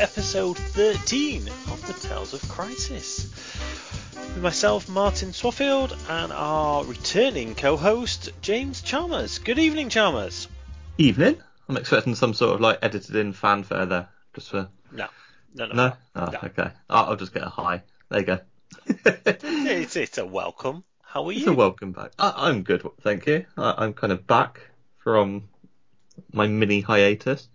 episode 13 of the Tales of Crisis. With myself, Martin Swaffield, and our returning co-host, James Chalmers. Good evening, Chalmers. Evening. I'm expecting some sort of like edited in fanfare there, just for. No, no, no. No. Oh, No. okay. I'll, I'll just get a hi. There you go. It's, it's a welcome. How are It's you? a welcome back. I, I'm good, thank you. I, I'm kind of back from my mini hiatus,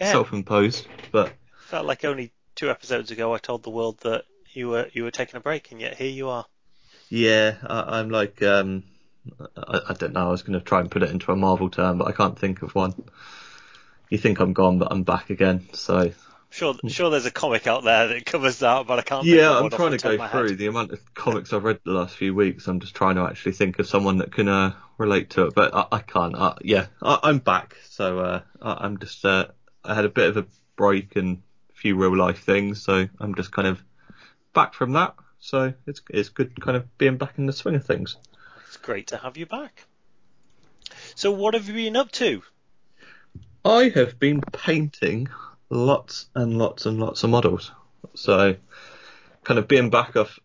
Yeah, self-imposed, but felt like only two episodes ago I told the world that you were you were taking a break, and yet here you are. yeah, I, I'm like, um, I, I don't know. I was going to try and put it into a Marvel term, but I can't think of one. You think I'm gone, but I'm back again. So Sure, sure. There's a comic out there that covers that, but I can't. think Yeah, I'm one trying to go through head. the amount of comics I've read the last few weeks. I'm just trying to actually think of someone that can uh, relate to it, but I, I can't. Uh, yeah, I, I'm back, so uh, I, I'm just. Uh, I had a bit of a break and few real life things, so I'm just kind of back from that. So it's it's good, kind of being back in the swing of things. It's great to have you back. So, what have you been up to? I have been painting lots and lots and lots of models. So, kind of being back, I've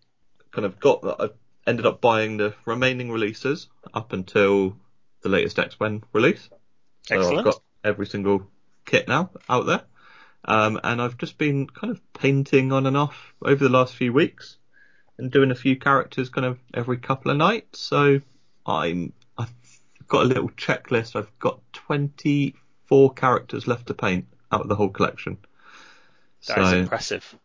kind of got that. I ended up buying the remaining releases up until the latest X Men release. So Excellent. I've got every single kit now out there. Um, and I've just been kind of painting on and off over the last few weeks and doing a few characters kind of every couple of nights. So I'm, I've got a little checklist. I've got 24 characters left to paint out of the whole collection. That is so impressive.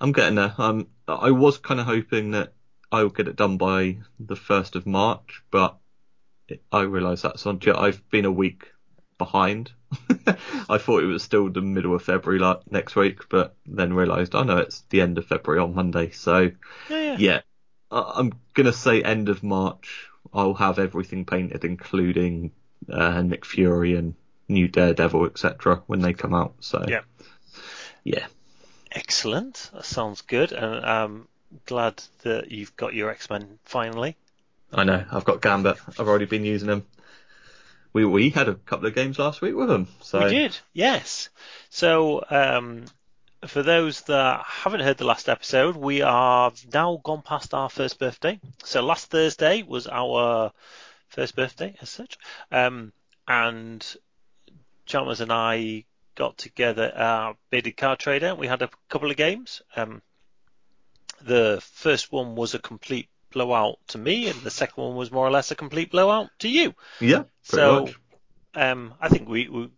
I'm getting there. Um, I was kind of hoping that I would get it done by the 1st of March, but I realise that's on. I've been a week behind. I thought it was still the middle of February like, next week, but then realised, oh no, it's the end of February on Monday. So Yeah, yeah. yeah, I- I'm gonna say end of March. I'll have everything painted, including uh, Nick Fury and New Daredevil, etc. when they come out. So Yeah. yeah. Excellent. That sounds good, and I'm glad that you've got your X Men finally. I know. I've got Gambit. I've already been using him. We we had a couple of games last week with them. So We did, yes. So, um, for those that haven't heard the last episode, we are now gone past our first birthday. So last Thursday was our first birthday as such, um, and Chalmers and I got together at bearded card trader. We had a couple of games. Um, the first one was a complete blowout to me, and the second one was more or less a complete blowout to you. yeah, So much. um, I think we, we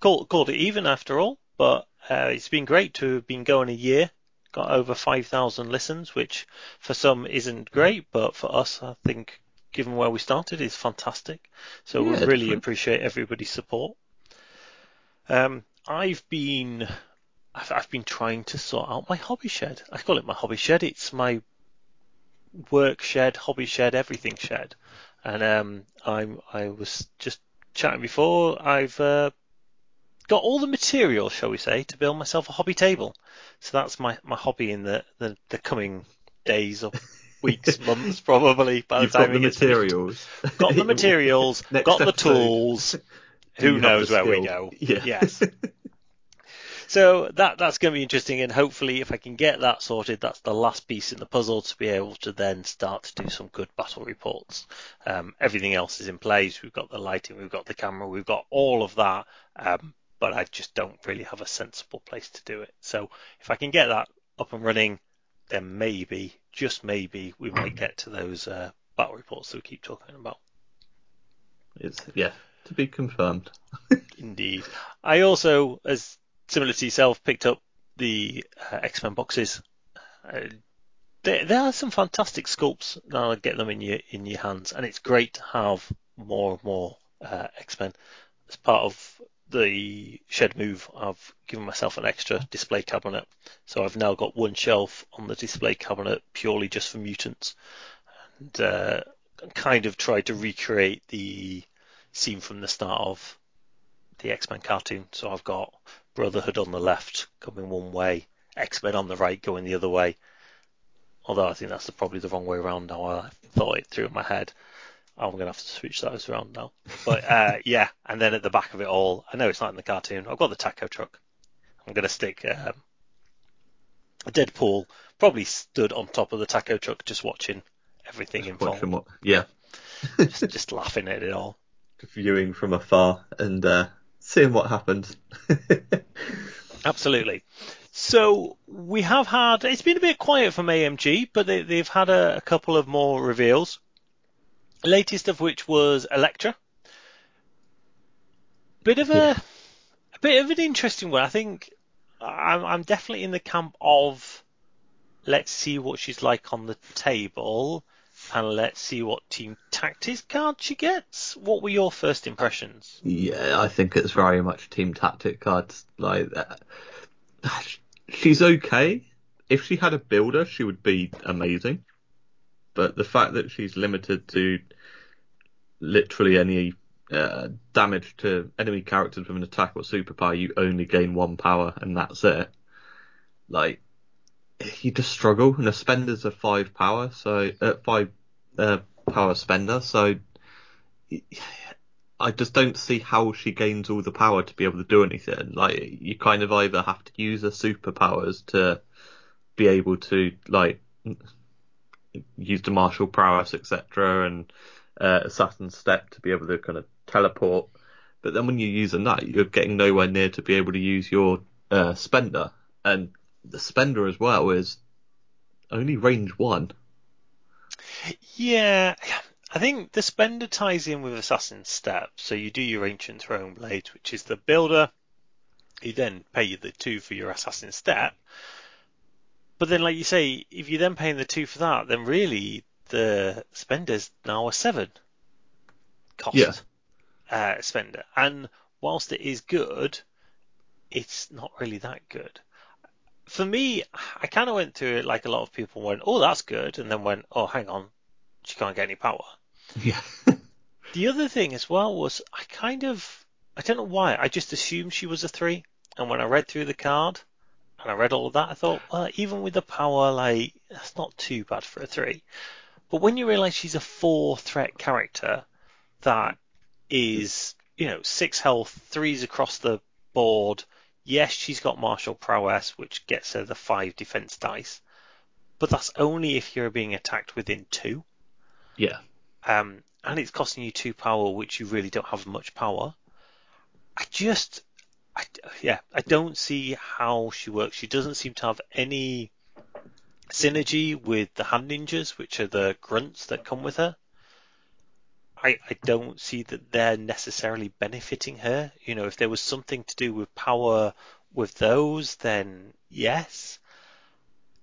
called, called it even after all, but uh, it's been great to have been going a year. Got over 5,000 listens, which for some isn't great, but for us, I think, given where we started, is fantastic. So we really appreciate everybody's support. Um, I've been, I've, I've been trying to sort out my hobby shed. I call it my hobby shed. It's my work shed, hobby shed, everything shed. And um, I'm, I was just chatting before. I've uh, got all the material, shall we say, to build myself a hobby table. So that's my, my hobby in the, the, the coming days or weeks, months, probably. By You've the time got the gets finished. materials. Got the materials, got the episode, tools. Who knows where we go? Yeah. Yes. So that that's going to be interesting, and hopefully, if I can get that sorted, that's the last piece in the puzzle to be able to then start to do some good battle reports. Um, everything else is in place. We've got the lighting, we've got the camera, we've got all of that, um, but I just don't really have a sensible place to do it. So if I can get that up and running, then maybe, just maybe, we might get to those uh, battle reports that we keep talking about. It's yeah to be confirmed. Indeed. I also, as similar to yourself, picked up the uh, X-Men boxes. Uh, there, are some fantastic sculpts now. I get them in your in your hands, and it's great to have more and more uh, X-Men as part of the shed move. I've given myself an extra display cabinet, so I've now got one shelf on the display cabinet purely just for mutants, and uh, kind of tried to recreate the scene from the start of the X Men cartoon. So I've got Brotherhood on the left coming one way, X Men on the right going the other way. Although I think that's the, probably the wrong way around now. I thought it through in my head. I'm going to have to switch those around now. But uh, yeah, and then at the back of it all, I know it's not in the cartoon. I've got the taco truck. I'm going to stick um, Deadpool probably stood on top of the taco truck just watching everything Just unfold, watching what, yeah, just, just laughing at it all. viewing from afar and uh, seeing what happens. Absolutely. So we have had it's been a bit quiet from AMG, but they, they've had a, a couple of more reveals. Latest of which was Elektra. Bit of a, Yeah. a bit of an interesting one. I think I'm, I'm definitely in the camp of let's see what she's like on the table, and let's see what team tactics card she gets. What were your first impressions? Yeah, I think it's very much team tactic cards. Like, uh, she's okay. If she had a builder, she would be amazing. But the fact that she's limited to literally any uh, damage to enemy characters with an attack or superpower, you only gain one power, and that's it. Like, you just struggle. And a spender's a five power, so uh, five uh, power spender, so I just don't see how she gains all the power to be able to do anything. Like you kind of either have to use her superpowers to be able to like use the martial prowess, etc., and uh, assassin step to be able to kind of teleport. But then when you're using that, you're getting nowhere near to be able to use your uh, spender, and the spender as well is only range one. Yeah, I think the spender ties in with Assassin's Step. So you do your Ancient Throne Blade, which is the builder. You then pay the two for your Assassin's Step. But then, like you say, if you're then paying the two for that, then really the spender's now a seven cost Yeah. uh, spender. And whilst it is good, it's not really that good. For me, I kind of went through it like a lot of people went, oh, that's good, and then went, oh, hang on, she can't get any power. Yeah. The other thing as well was I kind of I don't know why I just assumed she was a three, and when I read through the card and I read all of that, I thought, well, even with the power, like that's not too bad for a three. But when you realise she's a four threat character that is, you know, six health, threes across the board. Yes, she's got martial prowess, which gets her the five defense dice, but that's only if you're being attacked within two yeah. um, and it's costing you two power, which you really don't have much power. I just, I, yeah, I don't see how she works. She doesn't seem to have any synergy with the hand ninjas, which are the grunts that come with her. I, I don't see that they're necessarily benefiting her. You know, if there was something to do with power with those, then yes.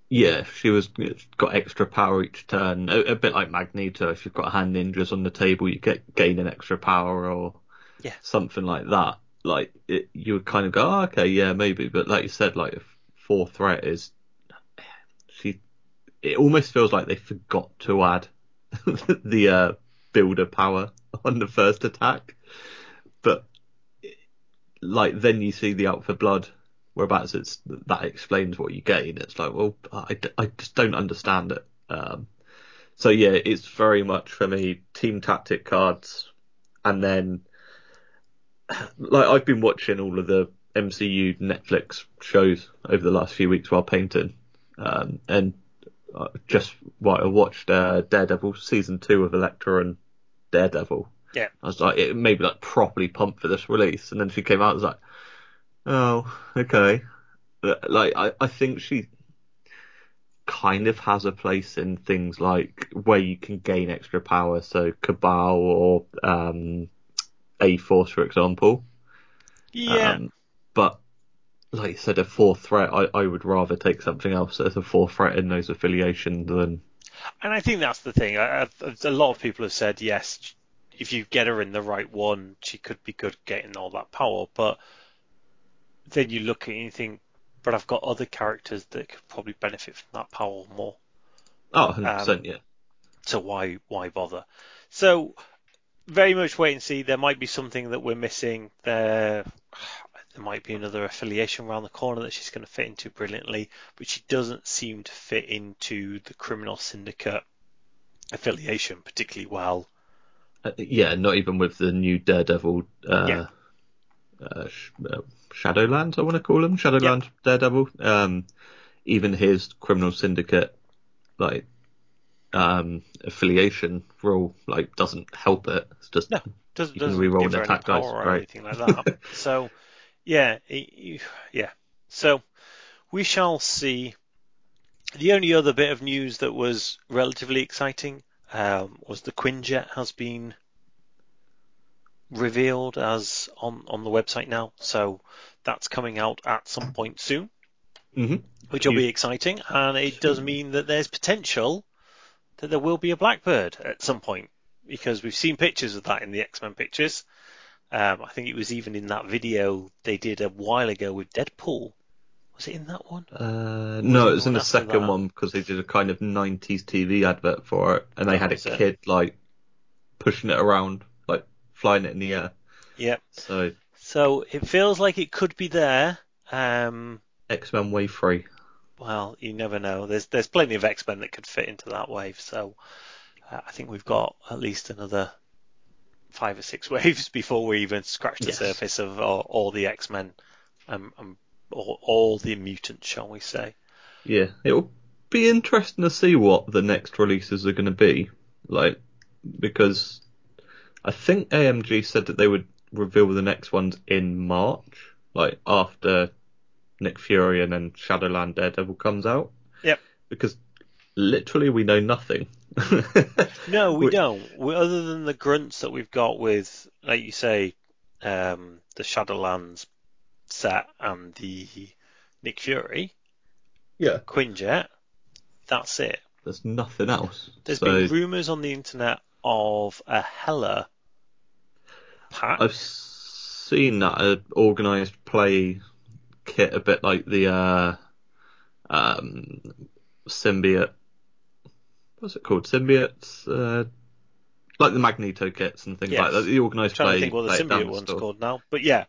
Yeah, she was got extra power each turn, a, a bit like Magneto. If you've got hand ninjas on the table, you get gain an extra power or Yeah. something like that. Like it, you would kind of go, oh, okay, yeah, maybe. But like you said, like if four threat is, she, it almost feels like they forgot to add the uh, builder power on the first attack. But like then you see the out for blood whereabouts it's that explains what you gain. It's like, well, I, I just don't understand it. Um, so yeah, it's very much for me team tactic cards, and then like I've been watching all of the MCU Netflix shows over the last few weeks while painting, um, and just what I watched uh, Daredevil season two of Elektra and Daredevil. Yeah. I was like, it made me like properly pumped for this release, and then she came out. I was like, oh, okay. Like I, I think she kind of has a place in things like where you can gain extra power, so Cabal or um, A Force, for example. Yeah. Um, but like you said, a fourth threat, I, I would rather take something else as a fourth threat in those affiliations than And I think that's the thing. I, I, a lot of people have said yes, if you get her in the right one, she could be good getting all that power. But then you look at it and you think, but I've got other characters that could probably benefit from that power more. oh, 100%, um, yeah. So why why bother? So very much wait and see. There might be something that we're missing. There there might be another affiliation around the corner that she's going to fit into brilliantly, but she doesn't seem to fit into the criminal syndicate affiliation particularly well. Uh, yeah, not even with the new Daredevil uh, Yeah. uh, uh, Shadowlands, I want to call him Shadowlands Daredevil. Um, even his criminal syndicate, like um, affiliation rule, like doesn't help it. It's just No, doesn't, doesn't re-roll an attack dice, or right. anything like that. so, yeah, yeah. So we shall see. The only other bit of news that was relatively exciting um, was the Quinjet has been revealed as on on the website now. So that's coming out at some point soon, hmm which will be exciting, and it does mean that there's potential that there will be a Blackbird at some point because we've seen pictures of that in the X Men pictures. Um, I think it was even in that video they did a while ago with Deadpool. Was it in that one? Uh, no, it was in the one the after second that? one because they did a kind of 90s TV advert for it, and they Oh, had a was it? kid like pushing it around, like flying it in the air. Yep. So So it feels like it could be there. Um, X Men Wave Three. well, you never know. There's there's plenty of X Men that could fit into that wave. So uh, I think we've got at least another five or six waves before we even scratch the Yes. surface of all, all the X Men, um, um, all, all the mutants, shall we say? Yeah, it'll be interesting to see what the next releases are going to be like because I think AMG said that they would reveal the next ones in March, like after Nick Fury and then Shadowland Daredevil comes out. Yep. Because literally we know nothing. No, we don't. We, other than the grunts that we've got with, like you say, um, the Shadowlands set and the Nick Fury Yeah. Quinjet, that's it. There's nothing else. There's so been rumours on the internet of a Hela pack. I've seen that uh, organised play kit a bit like the uh, um, symbiote. What's it called? Symbiotes. Uh, like the Magneto kits and things Yes. like that. The organised trying play. to think what the play it down symbiote one's store. called now, but yeah,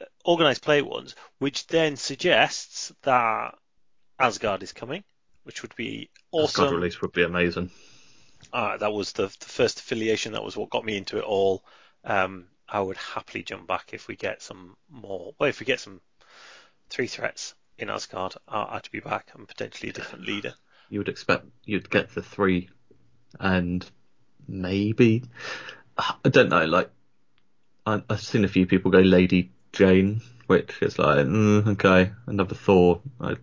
uh, organised play ones, which then suggests that Asgard is coming, which would be awesome. Asgard release would be amazing. Uh, that was the, the first affiliation. That was what got me into it all. Um, I would happily jump back if we get some more. Well, if we get some three threats in Asgard, I'd be back and potentially a different leader. You would expect you'd get the three, and maybe I don't know. Like I, I've seen a few people go Lady Jane, which is like mm, okay, another Thor. I,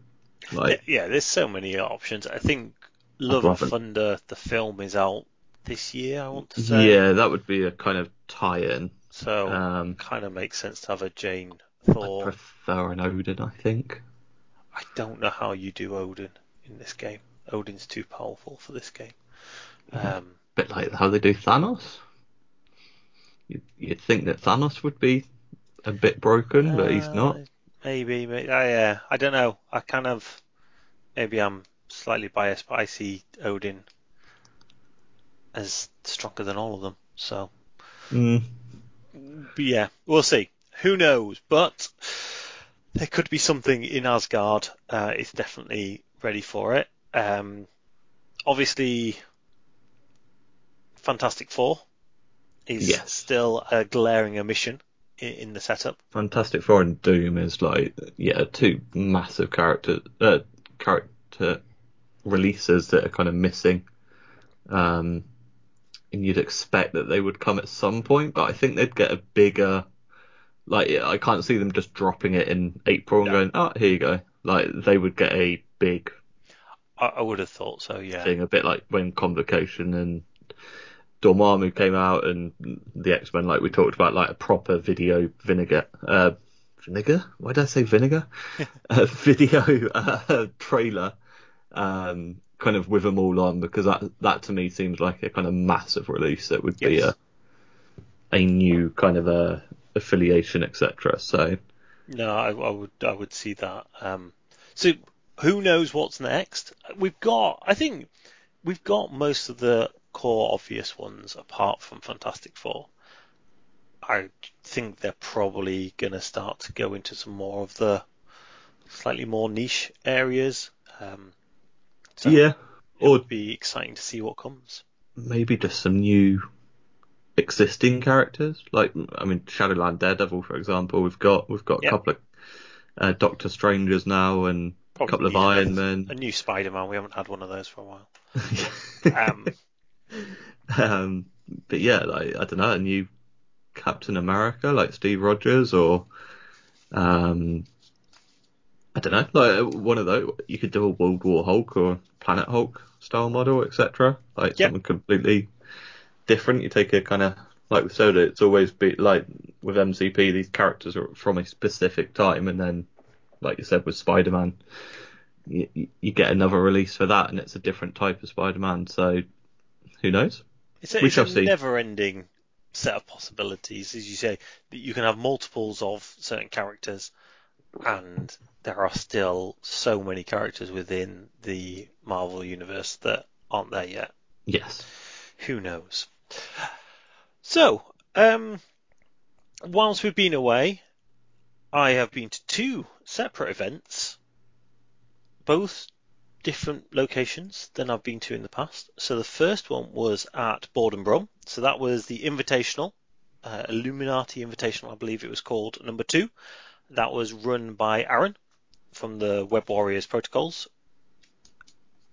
like yeah, there's so many options. I think Love and Thunder, the film, is out this year. I want to say. yeah, that would be a kind of tie-in. So Um, kind of makes sense to have a Jane I Thor. prefer an Odin, I think. I don't know how you do Odin in this game. Odin's too powerful for this game. Um, bit like how they do Thanos. You'd, you'd think that Thanos would be a bit broken, but he's not. uh, Maybe, maybe. Uh, yeah, I don't know. I kind of maybe I'm slightly biased, but I see Odin as stronger than all of them. So, Mm, yeah, we'll see. Who knows? But there could be something in Asgard. Uh, it's definitely ready for it. Um, obviously, Fantastic Four is Yes. still a glaring omission in, in the setup. Fantastic Four and Doom is like yeah, two massive character uh, character releases that are kind of missing. Um, and you'd expect that they would come at some point, but I think they'd get a bigger. Like I can't see them just dropping it in April and No. going, oh, here you go. Like they would get a big I, I would have thought so. Yeah. thing, a bit like when Convocation and Dormammu came out and the X Men, like we talked about, like a proper video vinegar, uh, vinegar? Why did I say vinegar? a video uh, trailer, um, kind of with them all on because that that to me seems like a kind of massive release that would be a a new kind of a affiliation, etc. So No, I, I would I would see that. Um, so who knows what's next? We've got I think we've got most of the core obvious ones apart from Fantastic Four. I think they're probably going to start to go into some more of the slightly more niche areas. Um, so yeah, it or would be exciting to see what comes. maybe just some new existing characters. Like, I mean, Shadowland Daredevil, for example, we've got we've got a Yep. couple of uh, Doctor Strangers now and a couple of Iron Men. A new Spider-Man. We haven't had one of those for a while. Um, um, but yeah, like I don't know, a new Captain America like Steve Rogers or um, I don't know, like one of those. You could do a World War Hulk or Planet Hulk style model, etc. Like Yep. something completely different. You take a kind of like with Soda, it's always be like with MCP, these characters are from a specific time, and then like you said with Spider-Man, you, you- you get another release for that, and it's a different type of Spider-Man. So who knows? It's a, We it's shall a never-ending set of possibilities, as you say. That you can have multiples of certain characters, and there are still so many characters within the Marvel universe that aren't there yet. Yes. Who knows? So, um, whilst we've been away, I have been to two separate events, both different locations than I've been to in the past. So the first one was at Board in Brum. So that was the Invitational, uh, Illuminati Invitational, I believe it was called, number two. That was run by Aaron from the Web Warriors Protocols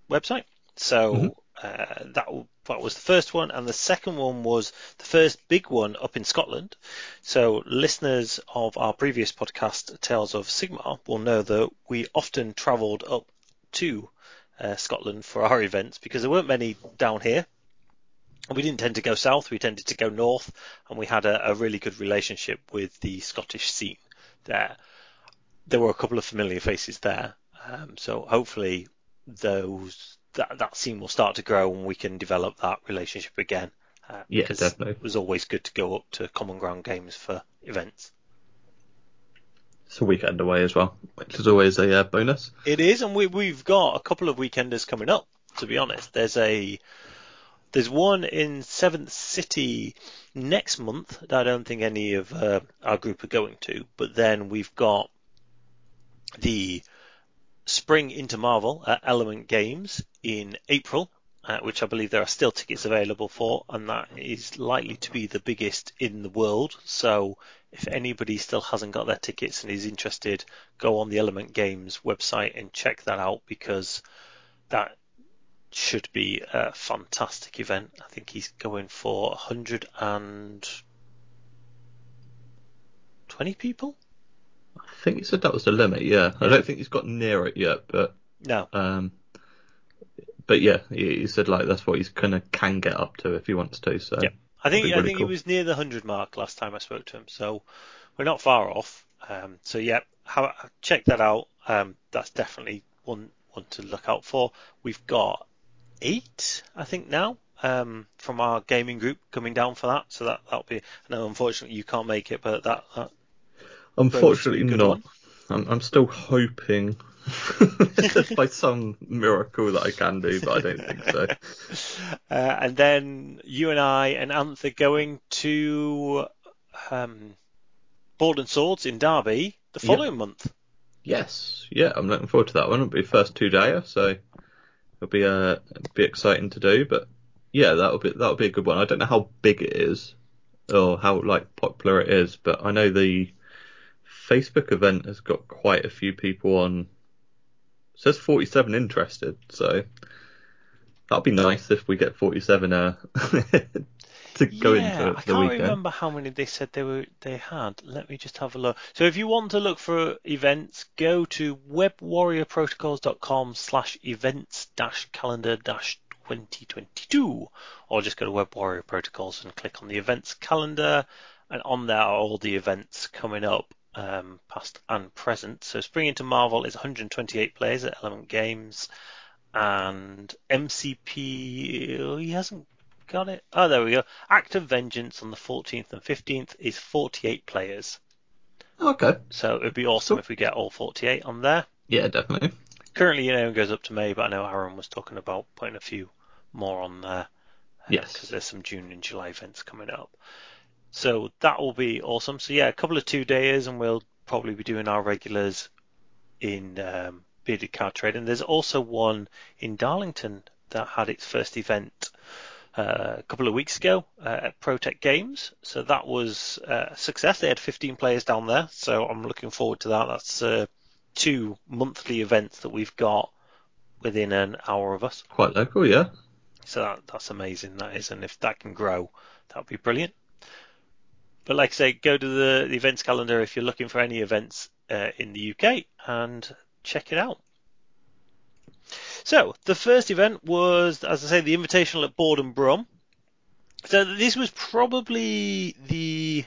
website. So Mhm. Uh, that that was the first one, and the second one was the first big one up in Scotland. So listeners of our previous podcast, Tales of Sigmar, will know that we often travelled up to uh, Scotland for our events because there weren't many down here. We didn't tend to go south; we tended to go north, and we had a, a really good relationship with the Scottish scene there. There were a couple of familiar faces there, um, so hopefully those that that scene will start to grow and we can develop that relationship again. Uh, Yeah, because definitely. It was always good to go up to Common Ground Games for events. It's a weekend away as well, which is always a uh, bonus. It is, and we we've got a couple of weekenders coming up. To be honest, there's a there's one in Seventh City next month that I don't think any of uh, our group are going to. But then we've got the Spring into Marvel at Element Games in April, uh, which I believe there are still tickets available for, and that is likely to be the biggest in the world. So if anybody still hasn't got their tickets and is interested, go on the Element Games website and check that out because that should be a fantastic event. I think he's going for 120 people. I think he said that was the limit. Yeah, I don't think he's got near it yet, but No, um, but yeah, he, he said like that's what he's kind of can get up to if he wants to. So Yep. I think That'd I think cool. he was near the hundred mark last time I spoke to him, so we're not far off. Um, so yeah, how, check that out. Um, that's definitely one one to look out for. We've got eight, I think now, um, from our gaming group coming down for that. So that that'll be. I know unfortunately you can't make it, but that, that unfortunately not. I'm, I'm still hoping by some miracle that I can do, but I don't think so. Uh, and then you and I and Anth are going to um, Boards and Swords in Derby the following month. Yes, yeah, I'm looking forward to that one. It'll be first two dayer, so it'll be uh, be exciting to do. But yeah, that'll be that'll be a good one. I don't know how big it is or how like popular it is, but I know the Facebook event has got quite a few people on. It says 47 interested, so that'd be nice if we get 47 uh, to go yeah, into it. I can't weekend. remember how many they said they were they had. Let me just have a look. So if you want to look for events, go to webwarriorprotocols.com slash events dash calendar dash 2022 or just go to Web Warrior Protocols and click on the events calendar and on there are all the events coming up um, past and present. So Spring into Marvel is 128 players at Element Games and MCP oh, he hasn't got it. Oh, there we go. Act of Vengeance on the 14th and 15th is 48 players. Okay, So it'd be awesome Cool. if we get all 48 on there. yeah, definitely. Currently, you know, it goes up to May, but I know Aaron was talking about putting a few more on there. Yes. Because there's some June and July events coming up. So that will be awesome. So yeah, a couple of two days, and we'll probably be doing our regulars in um, Bearded Card Trade. And there's also one in Darlington that had its first event uh, a couple of weeks ago uh, at ProTech Games. So that was uh, a success. They had 15 players down there, so I'm looking forward to that. That's uh, two monthly events that we've got within an hour of us. Quite local, yeah. So that, that's amazing, that is. And if that can grow, that would be brilliant. But like I say, go to the, the events calendar if you're looking for any events uh, in the UK and check it out. So the first event was, as I say, the Invitational at Board in Brum. So this was probably the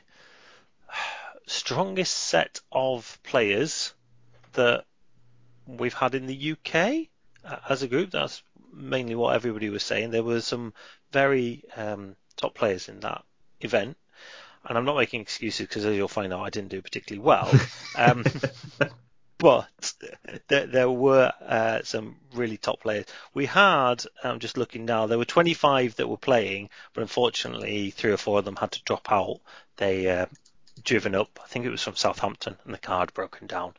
strongest set of players that we've had in the UK uh, as a group. That's mainly what everybody was saying. There were some very um, top players in that event. And I'm not making excuses because, as you'll find out, I didn't do particularly well. Um, but there, there were uh, some really top players. We had, I'm just looking now, there were 25 that were playing, but unfortunately, three or four of them had to drop out. They uh, driven up, I think it was from Southampton, and the card broken down.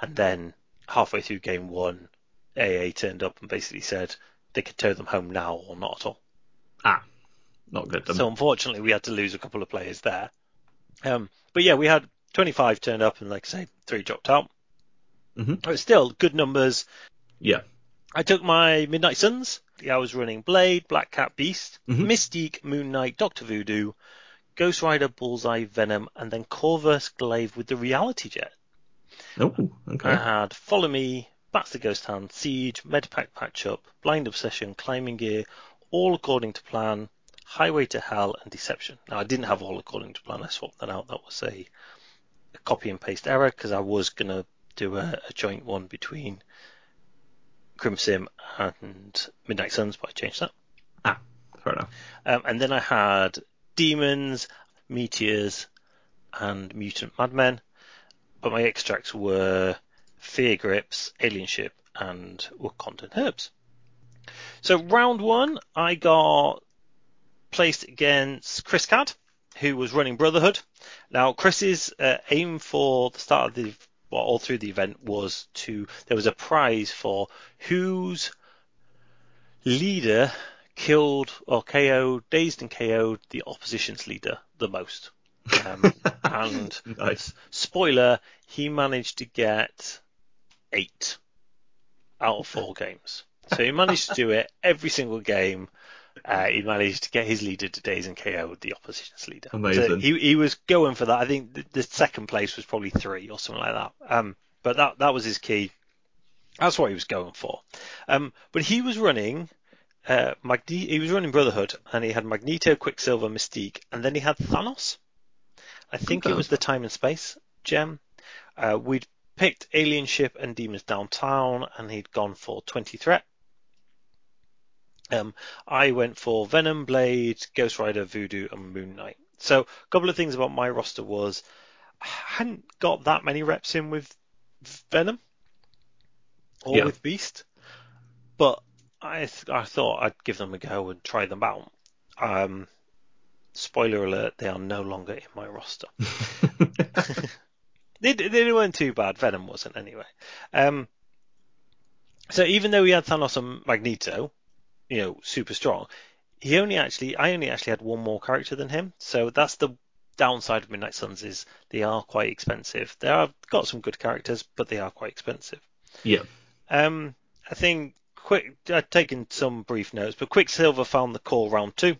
And then halfway through game one, AA turned up and basically said they could tow them home now or not at all. Ah, not good. So unfortunately, we had to lose a couple of players there. Um, but yeah, we had 25 turned up and, like I say, three dropped out. Mm-hmm. But still, good numbers. Yeah. I took my Midnight Suns. I was running Blade, Black Cat Beast, Mhm. Mystique, Moon Knight, Doctor Voodoo, Ghost Rider, Bullseye, Venom, and then Corvus Glaive with the Reality Gem. Oh, okay. I had Follow Me, Bats the Ghost Hand, Siege, Medpack Patch Up, Blind Obsession, Climbing Gear, All According to Plan, Highway to Hell, and Deception. Now, I didn't have All According to Plan. I swapped that out. That was a, a copy and paste error because I was going to do a, a joint one between Crimson and Midnight Suns, but I changed that. ah, fair enough. Um, and then I had Demons, Meteors, and Mutant Madmen. But my extracts were Fear Grips, Alien Ship, and Wakandan Herbs. So round one, I got placed against Chris Cad, who was running Brotherhood. Now, Chris's uh, aim for the start of the, well, all through the event was to, there was a prize for whose leader killed or KO'd, dazed and KO'd the opposition's leader the most. Um, and Nice. spoiler, he managed to get eight out of four games. So he managed to do it every single game. Uh, he managed to get his leader to daze and KO with the opposition's leader. So Amazing. he he was going for that. I think the, the second place was probably three or something like that. Um, but that that was his key. That's what he was going for. Um, but he was running. Uh, Magne- he was running Brotherhood, and he had Magneto, Quicksilver, Mystique, and then he had Thanos. I think it was the time and space gem. Uh, we'd picked Alien Ship and Demons Downtown, and he'd gone for 20 threat. Um, I went for Venom, Blade, Ghost Rider, Voodoo, and Moon Knight. So a couple of things about my roster was I hadn't got that many reps in with Venom or Yeah. with Beast, but I th- I thought I'd give them a go and try them out. Um, spoiler alert: they are no longer in my roster. They, they weren't too bad. Venom wasn't anyway. Um, so even though we had Thanos and Magneto, you know, super strong, he only actually, I only actually had one more character than him. So that's the downside of Midnight Suns is they are quite expensive. They have got some good characters, but they are quite expensive. yeah. Um, I think quick. I'd taken some brief notes, but Quicksilver found the call round two.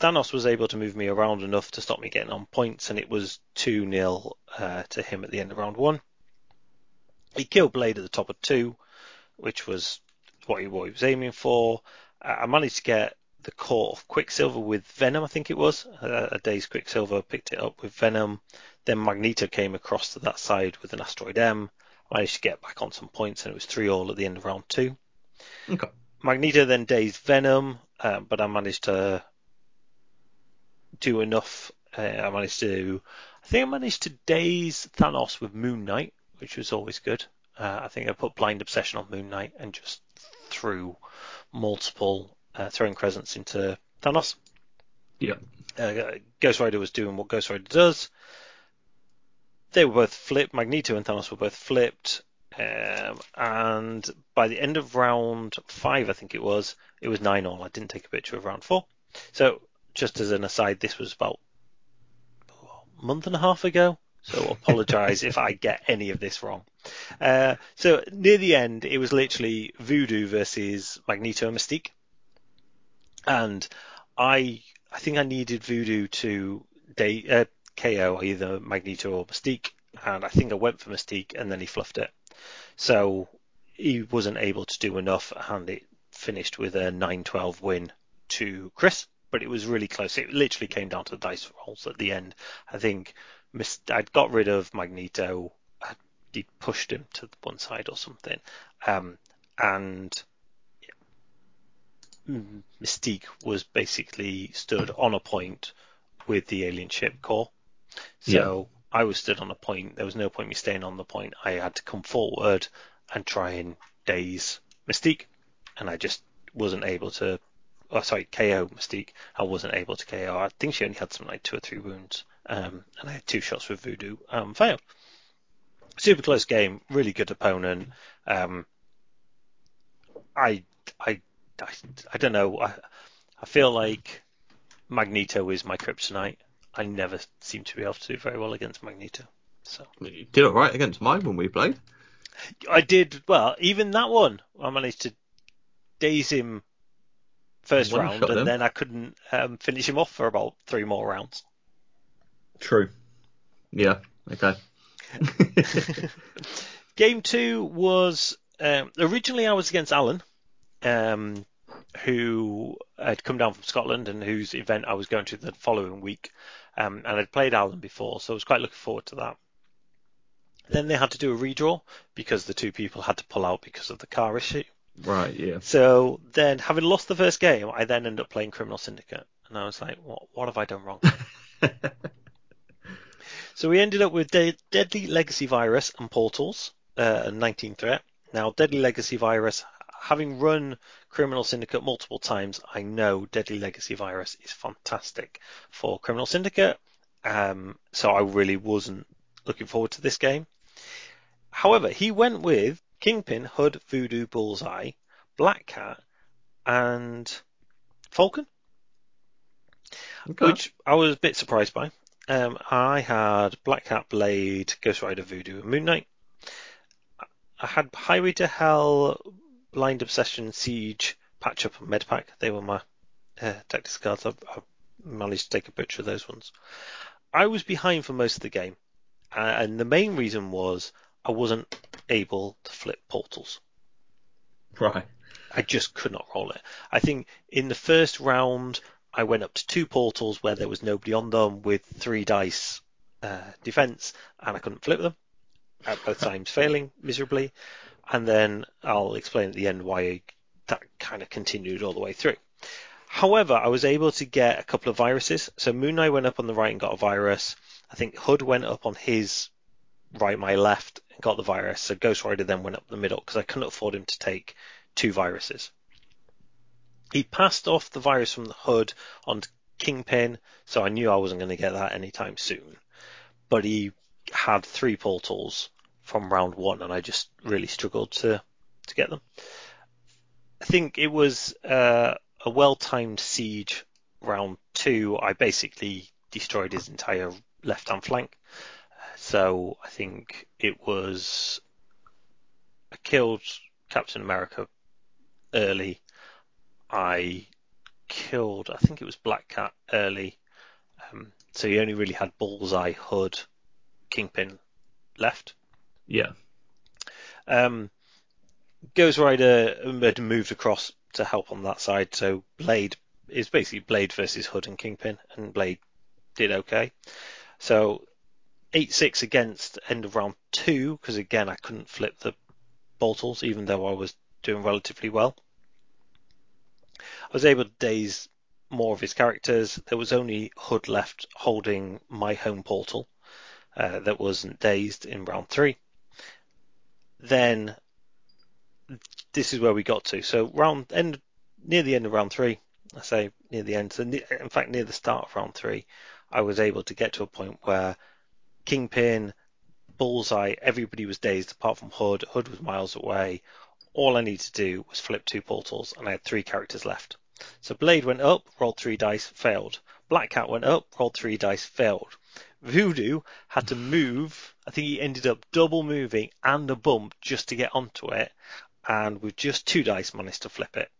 Thanos was able to move me around enough to stop me getting on points, and it was 2 0 uh, to him at the end of round one. He killed Blade at the top of two, which was what he, what he was aiming for. I managed to get the core of Quicksilver with Venom, I think it was. Uh, a day's Quicksilver picked it up with Venom. Then Magneto came across to that side with an Asteroid M. I managed to get back on some points, and it was 3 all at the end of round two. Okay. Magneto then dazed Venom, um, but I managed to do enough. Uh, I managed to, I think I managed to daze Thanos with Moon Knight, which was always good. Uh, I think I put Blind Obsession on Moon Knight and just threw multiple uh, throwing crescents into Thanos. Yeah. Uh, Ghost Rider was doing what Ghost Rider does. They were both flipped. Magneto and Thanos were both flipped. Um, and by the end of round five, I think it was, it was nine all. I didn't take a picture of round four. So just as an aside, this was about a month and a half ago. So apologise if I get any of this wrong. Uh, so near the end, it was literally Voodoo versus Magneto and Mystique, and I I think I needed Voodoo to day, uh, KO either Magneto or Mystique, and I think I went for Mystique, and then he fluffed it. So he wasn't able to do enough, and it finished with a 9-12 win to Chris. But it was really close. It literally came down to the dice rolls at the end. I think I'd got rid of Magneto. He pushed him to one side or something, um, and Mystique was basically stood on a point with the alien ship core. So yeah. I was stood on a point. There was no point me staying on the point. I had to come forward and try and daze Mystique, and I just wasn't able to. Oh, sorry, KO Mystique. I wasn't able to KO. I think she only had something like two or three wounds, um, and I had two shots with Voodoo. Um, failed. Super close game. Really good opponent. Um, I, I, I, I don't know. I, I feel like Magneto is my kryptonite. I never seem to be able to do very well against Magneto. So you did all right against mine when we played. I did well. Even that one, I managed to daze him first one round, and then I couldn't um, finish him off for about three more rounds. True. Yeah. Okay. Game two was um, originally I was against Alan, um, who had come down from Scotland and whose event I was going to the following week, um, and I'd played Alan before, so I was quite looking forward to that. Then they had to do a redraw because the two people had to pull out because of the car issue. Right, yeah. So then, having lost the first game, I then ended up playing Criminal Syndicate, and I was like, "What? What have I done wrong?" so we ended up with De- Deadly Legacy Virus and Portals, uh, 19 threat. Now, Deadly Legacy Virus, having run Criminal Syndicate multiple times, I know Deadly Legacy Virus is fantastic for Criminal Syndicate. Um, so I really wasn't looking forward to this game. However, he went with Kingpin, Hood, Voodoo, Bullseye, Black Cat, and Falcon, okay. which I was a bit surprised by. Um, I had Black Cat, Blade, Ghost Rider, Voodoo, and Moon Knight. I had Highway to Hell, Blind Obsession, Siege, Patch Up, and Medpack. They were my uh, tactics cards. I, I managed to take a picture of those ones. I was behind for most of the game, uh, and the main reason was I wasn't able to flip portals. Right. I just could not roll it. I think in the first round, I went up to two portals where there was nobody on them with three dice uh, defense, and I couldn't flip them at both times, failing miserably. And then I'll explain at the end why that kind of continued all the way through. However, I was able to get a couple of viruses. So Moon Knight went up on the right and got a virus. I think Hood went up on his right, my left, and got the virus. So Ghost Rider then went up the middle because I couldn't afford him to take two viruses. He passed off the virus from the hood onto Kingpin, so I knew I wasn't going to get that anytime soon. But he had three portals from round one, and I just really struggled to to get them. I think it was uh, a well-timed siege round two. I basically destroyed his entire left-hand flank. So I think it was I killed Captain America early. I killed I think it was Black Cat early. Um, so he only really had Bullseye, Hood, Kingpin left. Yeah. Um, Ghost Rider had moved across to help on that side, so Blade is basically Blade versus Hood and Kingpin, and Blade did okay. So 8-6 against end of round two, because again, I couldn't flip the portals, even though I was doing relatively well. Was able to daze more of his characters. There was only Hood left holding my home portal uh, that wasn't dazed in round three. Then this is where we got to. So round end near the end of round three, I say near the end. So in fact, near the start of round three, I was able to get to a point where Kingpin, Bullseye, everybody was dazed apart from Hood. Hood was miles away. All I needed to do was flip two portals, and I had three characters left. So Blade went up, rolled three dice, failed. Black Cat went up, rolled three dice, failed. Voodoo had to move. I think he ended up double moving and a bump just to get onto it, and with just two dice managed to flip it.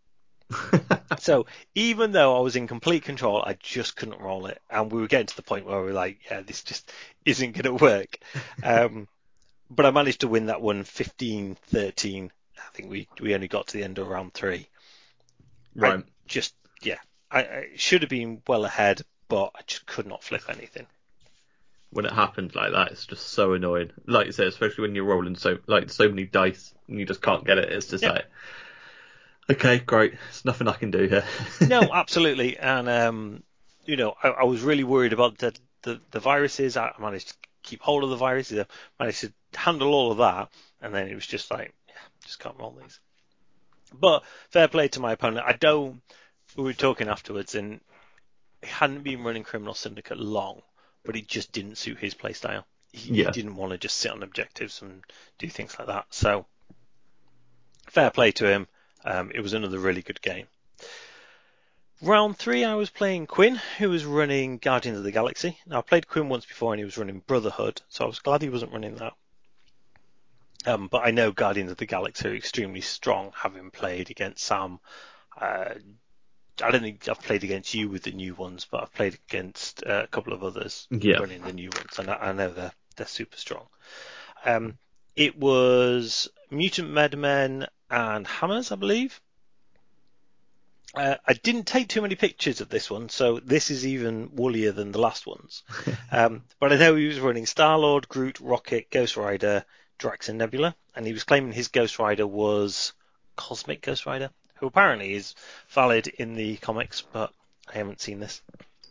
so even though I was in complete control, I just couldn't roll it, and we were getting to the point where we were like, "Yeah, this just isn't going to work." Um, but I managed to win that one 15-13. I think we we only got to the end of round three. Right. I just yeah, I, I should have been well ahead, but I just could not flip anything. when it happens like that, it's just so annoying. Like you said, especially when you're rolling so like so many dice and you just can't get it. It's just Yeah. like, okay, great. There's nothing I can do here. no, absolutely. And um, you know, I, I was really worried about the, the the viruses. I managed to keep hold of the viruses. I managed to handle all of that, and then it was just like, yeah, just can't roll these. But fair play to my opponent. I don't. We were talking afterwards, and he hadn't been running Criminal Syndicate long, but it just didn't suit his playstyle. He, he didn't want to just sit on objectives and do things like that. So fair play to him. Um, it was another really good game. Round three, I was playing Quinn, who was running Guardians of the Galaxy. Now, I played Quinn once before and he was running Brotherhood, so I was glad he wasn't running that. Um, but I know Guardians of the Galaxy are extremely strong, having played against Sam. Uh, I don't think I've played against you with the new ones, but I've played against uh, a couple of others Yeah. running the new ones, and I, I know they're they're super strong. Um, it was Mutant Madmen and Hammers, I believe. Uh, I didn't take too many pictures of this one, so this is even woollier than the last ones. um, but I know he was running Star Lord, Groot, Rocket, Ghost Rider, Drax, and Nebula, and he was claiming his Ghost Rider was Cosmic Ghost Rider, who apparently is valid in the comics, but I haven't seen this.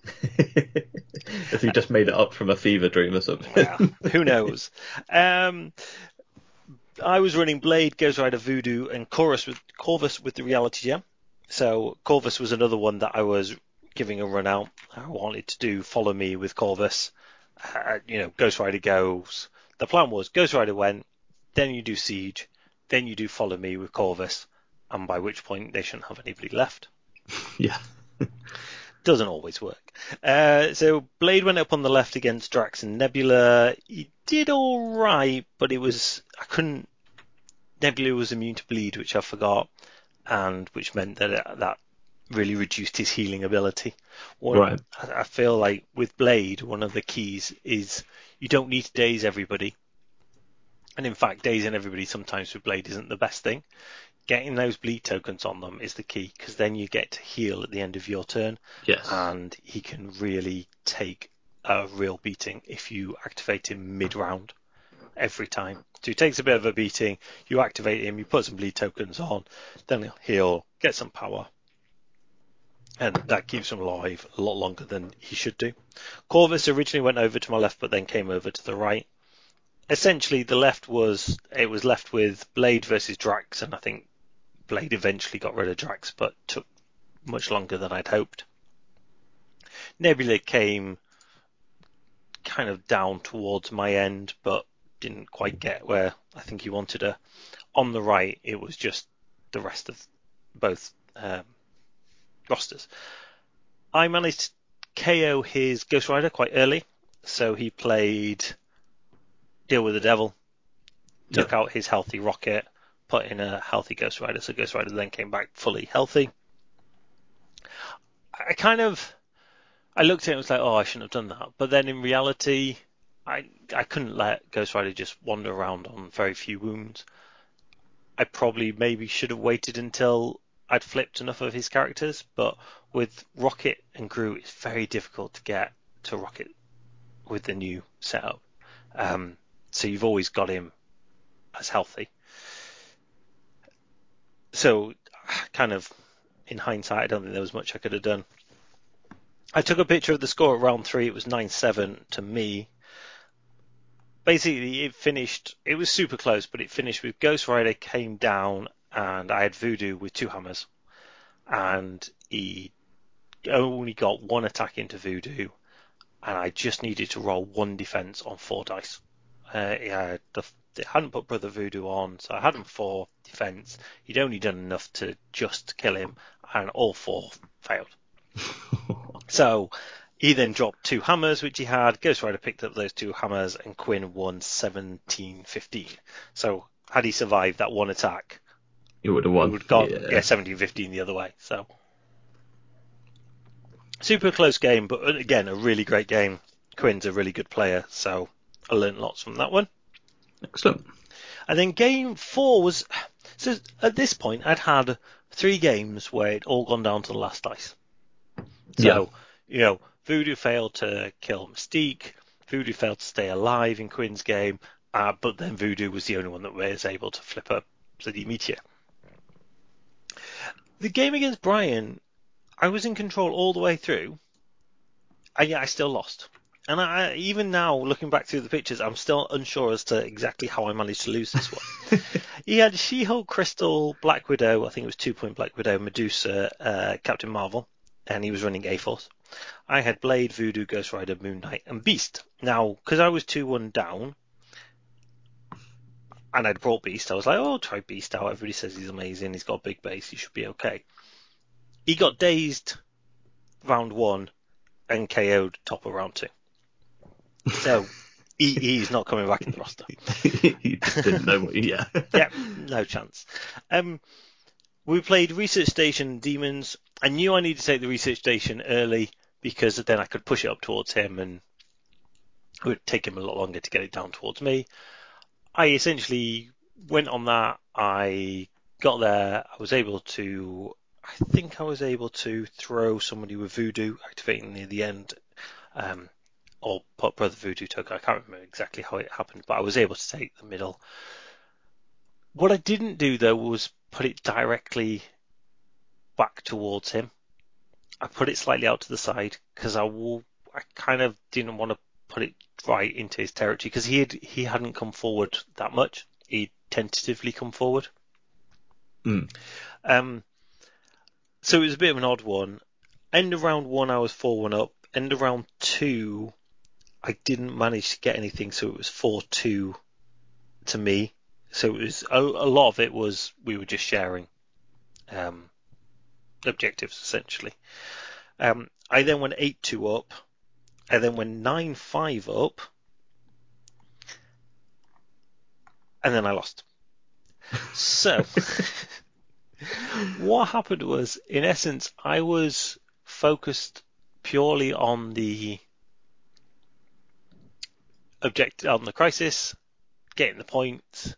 if he just made it up from a fever dream or something. Well, who knows? Um, I was running Blade, Ghost Rider, Voodoo, and Chorus with Corvus with the Reality Gem. So Corvus was another one that I was giving a run out. I wanted to do Follow Me with Corvus. Uh, you know, Ghost Rider goes. The plan was Ghost Rider went, then you do Siege, then you do Follow Me with Corvus, and by which point they shouldn't have anybody left yeah. doesn't always work. Uh, so Blade went up on the left against Drax and Nebula. He did all right, but it was I couldn't. Nebula was immune to bleed, which I forgot, and which meant that it, that really reduced his healing ability. One, Right. I, feel like with Blade, one of the keys is you don't need to daze everybody. And in fact, dazing everybody sometimes with Blade isn't the best thing. Getting those bleed tokens on them is the key because then you get to heal at the end of your turn Yes. and he can really take a real beating if you activate him mid round every time. So he takes a bit of a beating, you activate him, you put some bleed tokens on, then he'll heal, get some power, and that keeps him alive a lot longer than he should do. Corvus originally went over to my left, but then came over to the right. Essentially, the left was it was left with Blade versus Drax, and I think Blade eventually got rid of Drax, but took much longer than I'd hoped. Nebula came kind of down towards my end, but didn't quite get where I think he wanted her. On the right, it was just the rest of both um, rosters. I managed to KO his Ghost Rider quite early, so he played Deal with the Devil, took Yeah. out his healthy Rocket, put in a healthy Ghost Rider, so Ghost Rider then came back fully healthy. I kind of, I looked at it and was like, oh, I shouldn't have done that. But then in reality, I I couldn't let Ghost Rider just wander around on very few wounds. I probably maybe should have waited until I'd flipped enough of his characters, but with Rocket and Groot, it's very difficult to get to Rocket with the new setup. Um, so you've always got him as healthy. So, kind of in hindsight, I don't think there was much I could have done. I took a picture of the score at round three. It was 9-7 to me. Basically, it finished. It was super close, but it finished with Ghost Rider came down, and I had Voodoo with two hammers, and he only got one attack into Voodoo, and I just needed to roll one defense on four dice. Uh, he had the, they hadn't put Brother Voodoo on, so I had him for defense. He'd only done enough to just kill him, and all four failed. so he then dropped two hammers, which he had. Ghost Rider picked up those two hammers, and Quinn won 17-15. So had he survived that one attack, he would have won. would have gone yeah. yeah, 17-15 the other way. So super close game, but uh, again, a really great game. Quinn's a really good player, so I learned lots from that one. Excellent. And then game four was so at this point I'd had three games where it all gone down to the last dice. So Yeah. you know, Voodoo failed to kill Mystique, Voodoo failed to stay alive in Quinn's game, uh, but then Voodoo was the only one that was able to flip up the Meteor. The game against Brian, I was in control all the way through, and yet I still lost. And I, even now, looking back through the pictures, I'm still unsure as to exactly how I managed to lose this one. he had She-Hulk, Crystal, Black Widow, I think it was two point Black Widow, Medusa, uh, Captain Marvel, and he was running A-Force. I had Blade, Voodoo, Ghost Rider, Moon Knight, and Beast. Now, because I was 2-1 down, and I'd brought Beast, I was like, oh, try Beast out. Everybody says he's amazing. He's got a big base. He should be okay. He got dazed round one and KO'd top of round two. So he, he's not coming back in the roster. he just didn't know what. Yeah. yeah, no chance. Um, we played Research Station Demons. I knew I needed to take the Research Station early because then I could push it up towards him and it would take him a lot longer to get it down towards me. I essentially went on that. I got there. I was able to. I think I was able to throw somebody with voodoo activating near the end, um, or put Brother Voodoo token. I can't remember exactly how it happened, but I was able to take the middle. What I didn't do though was put it directly back towards him. I put it slightly out to the side because I I kind of didn't want to put it right into his territory because he had he hadn't come forward that much. He'd tentatively come forward. Mm. Um, so it was a bit of an odd one. End of round one, I was four one up. End of round two, I didn't manage to get anything, so it was four two to me. So it was a, a lot of it was we were just sharing um, objectives essentially. Um, I then went eight two up. I then went nine five up, and then I lost. So what happened was, in essence, I was focused purely on the object on the crisis, getting the points,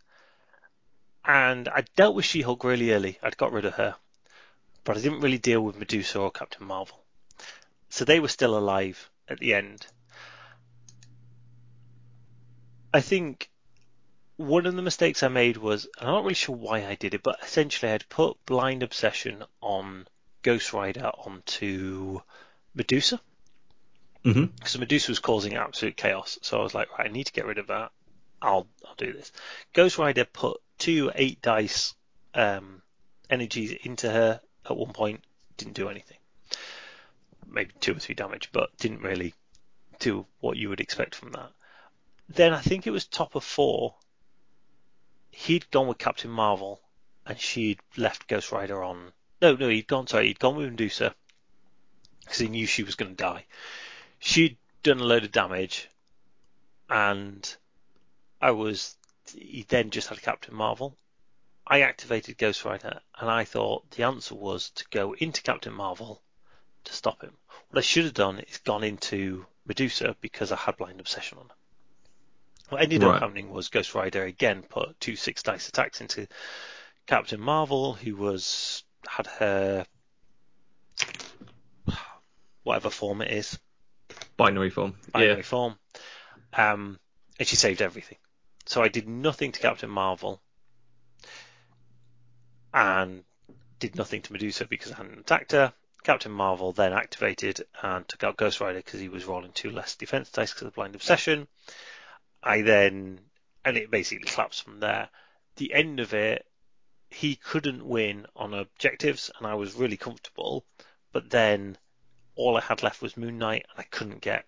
and I dealt with She-Hulk really early. I'd got rid of her, but I didn't really deal with Medusa or Captain Marvel. So they were still alive at the end. I think one of the mistakes I made was, I'm not really sure why I did it, but essentially I'd put Blind Obsession on Ghost Rider onto Medusa. Because Medusa was causing absolute chaos. So I was like, right, I need to get rid of that. I'll, I'll do this. Ghost Rider put two eight dice, um, energies into her at one point. Didn't do anything. Maybe two or three damage, but didn't really do what you would expect from that. Then I think it was top of four. He'd gone with Captain Marvel, and she'd left Ghost Rider on. No, no, he'd gone. Sorry, he'd gone with Medusa because he knew she was going to die. She'd done a load of damage, and I was. He then just had Captain Marvel. I activated Ghost Rider, and I thought the answer was to go into Captain Marvel to stop him. What I should have done is gone into Medusa because I had Blind Obsession on her. What ended Right. up happening was Ghost Rider again put two six dice attacks into Captain Marvel, who was had her whatever form it is, Binary form. binary Yeah. form, um, and she saved everything. So I did nothing to Captain Marvel, and did nothing to Medusa because I hadn't attacked her. Captain Marvel then activated and took out Ghost Rider because he was rolling two less defense dice because of the blind obsession. I then, and it basically collapsed from there. The end of it, he couldn't win on objectives, and I was really comfortable. But then all I had left was Moon Knight, and I couldn't get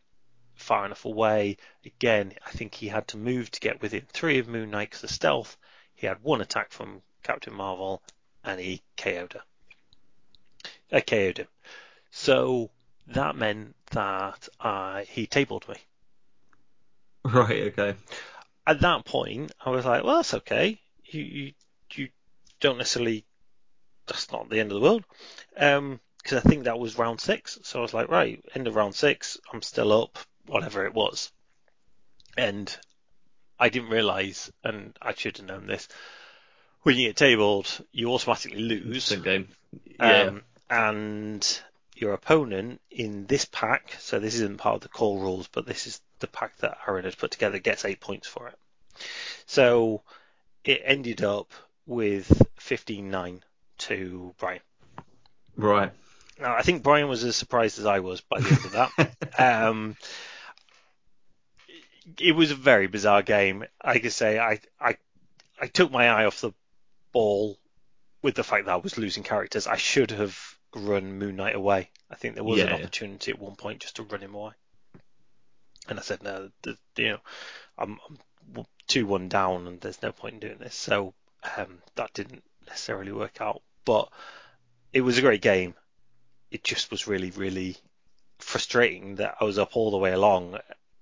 far enough away. Again, I think he had to move to get within three of Moon Knight because of stealth. He had one attack from Captain Marvel, and he KO'd her. I KO'd him. So that meant that I he tabled me. Right. Okay. At that point, I was like, well, that's okay. You you, you don't necessarily. That's not the end of the world. Um, because I think that was round six. So I was like, right, end of round six, I'm still up, whatever it was. And I didn't realise, and I should have known this, when you get tabled, you automatically lose. Same game. Yeah. Um, and your opponent in this pack, so this isn't part of the core rules, but this is the pack that Aaron has put together, gets eight points for it. So it ended up with 15-9 to Brian. right. Now, I think Brian was as surprised as I was by the end of that. um, it was a very bizarre game. I could say I, I, I took my eye off the ball with the fact that I was losing characters. I should have run Moon Knight away. I think there was Yeah, an yeah. opportunity at one point just to run him away. And I said, no, th- you know, I'm, I'm two one down, and there's no point in doing this. So um, that didn't necessarily work out. But it was a great game. It just was really, really frustrating that I was up all the way along,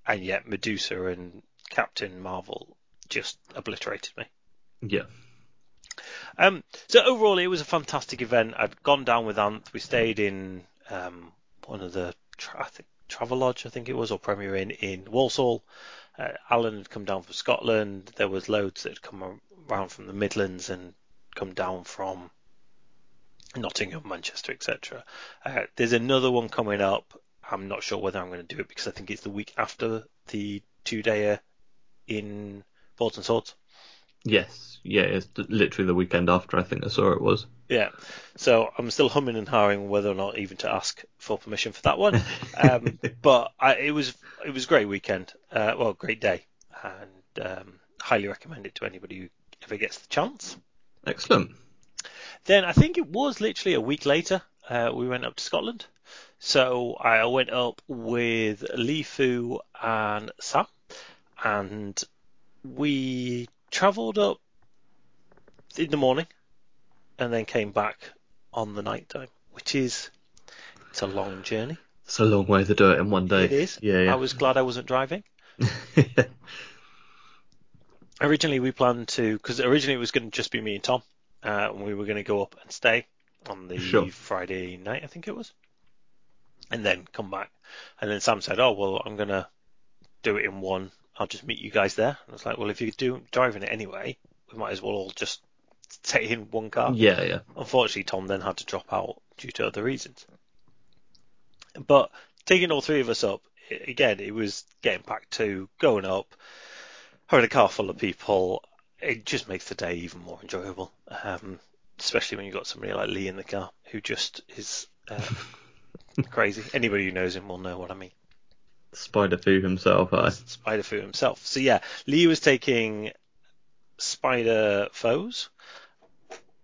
and yet Medusa and Captain Marvel just obliterated me. Yeah. Um, so overall, it was a fantastic event. I'd gone down with Anth. We stayed in um, one of the tra- I think Travelodge, I think it was, or Premier Inn in Walsall. Uh, Alan had come down from Scotland. There was loads that had come around from the Midlands and come down from Nottingham, Manchester, etc. Uh, there's another one coming up. I'm not sure whether I'm going to do it because I think it's the week after the two-dayer in Boards and Swords. Yes. Yeah. It's literally the weekend after I think I saw it was. Yeah. So I'm still humming and hawing whether or not even to ask for permission for that one. Um, but I, it was it was a great weekend. Uh, well, great day, and um, highly recommend it to anybody who ever gets the chance. Excellent. Then I think it was literally a week later uh, we went up to Scotland. So I went up with Lee Fu and Sam, and we travelled up in the morning, and then came back on the night time, which is it's a long journey. It's a long way to do it in one day. It is. Yeah. Yeah. I was glad I wasn't driving. Originally, we planned to because originally it was going to just be me and Tom, uh, and we were going to go up and stay on the Sure. Friday night, I think it was, and then come back. And then Sam said, "Oh well, I'm going to do it in one. I'll just meet you guys there." And I was like, "Well, if you're doing driving it anyway, we might as well all just take in one car." yeah. Yeah. Unfortunately, Tom then had to drop out due to other reasons. But taking all three of us up, again, it was getting back to going up, having a car full of people. It just makes the day even more enjoyable, um, especially when you've got somebody like Lee in the car who just is uh, crazy. Anybody who knows him will know what I mean. Spider Fu himself. Spider Fu himself. So yeah, Lee was taking Spider Foes.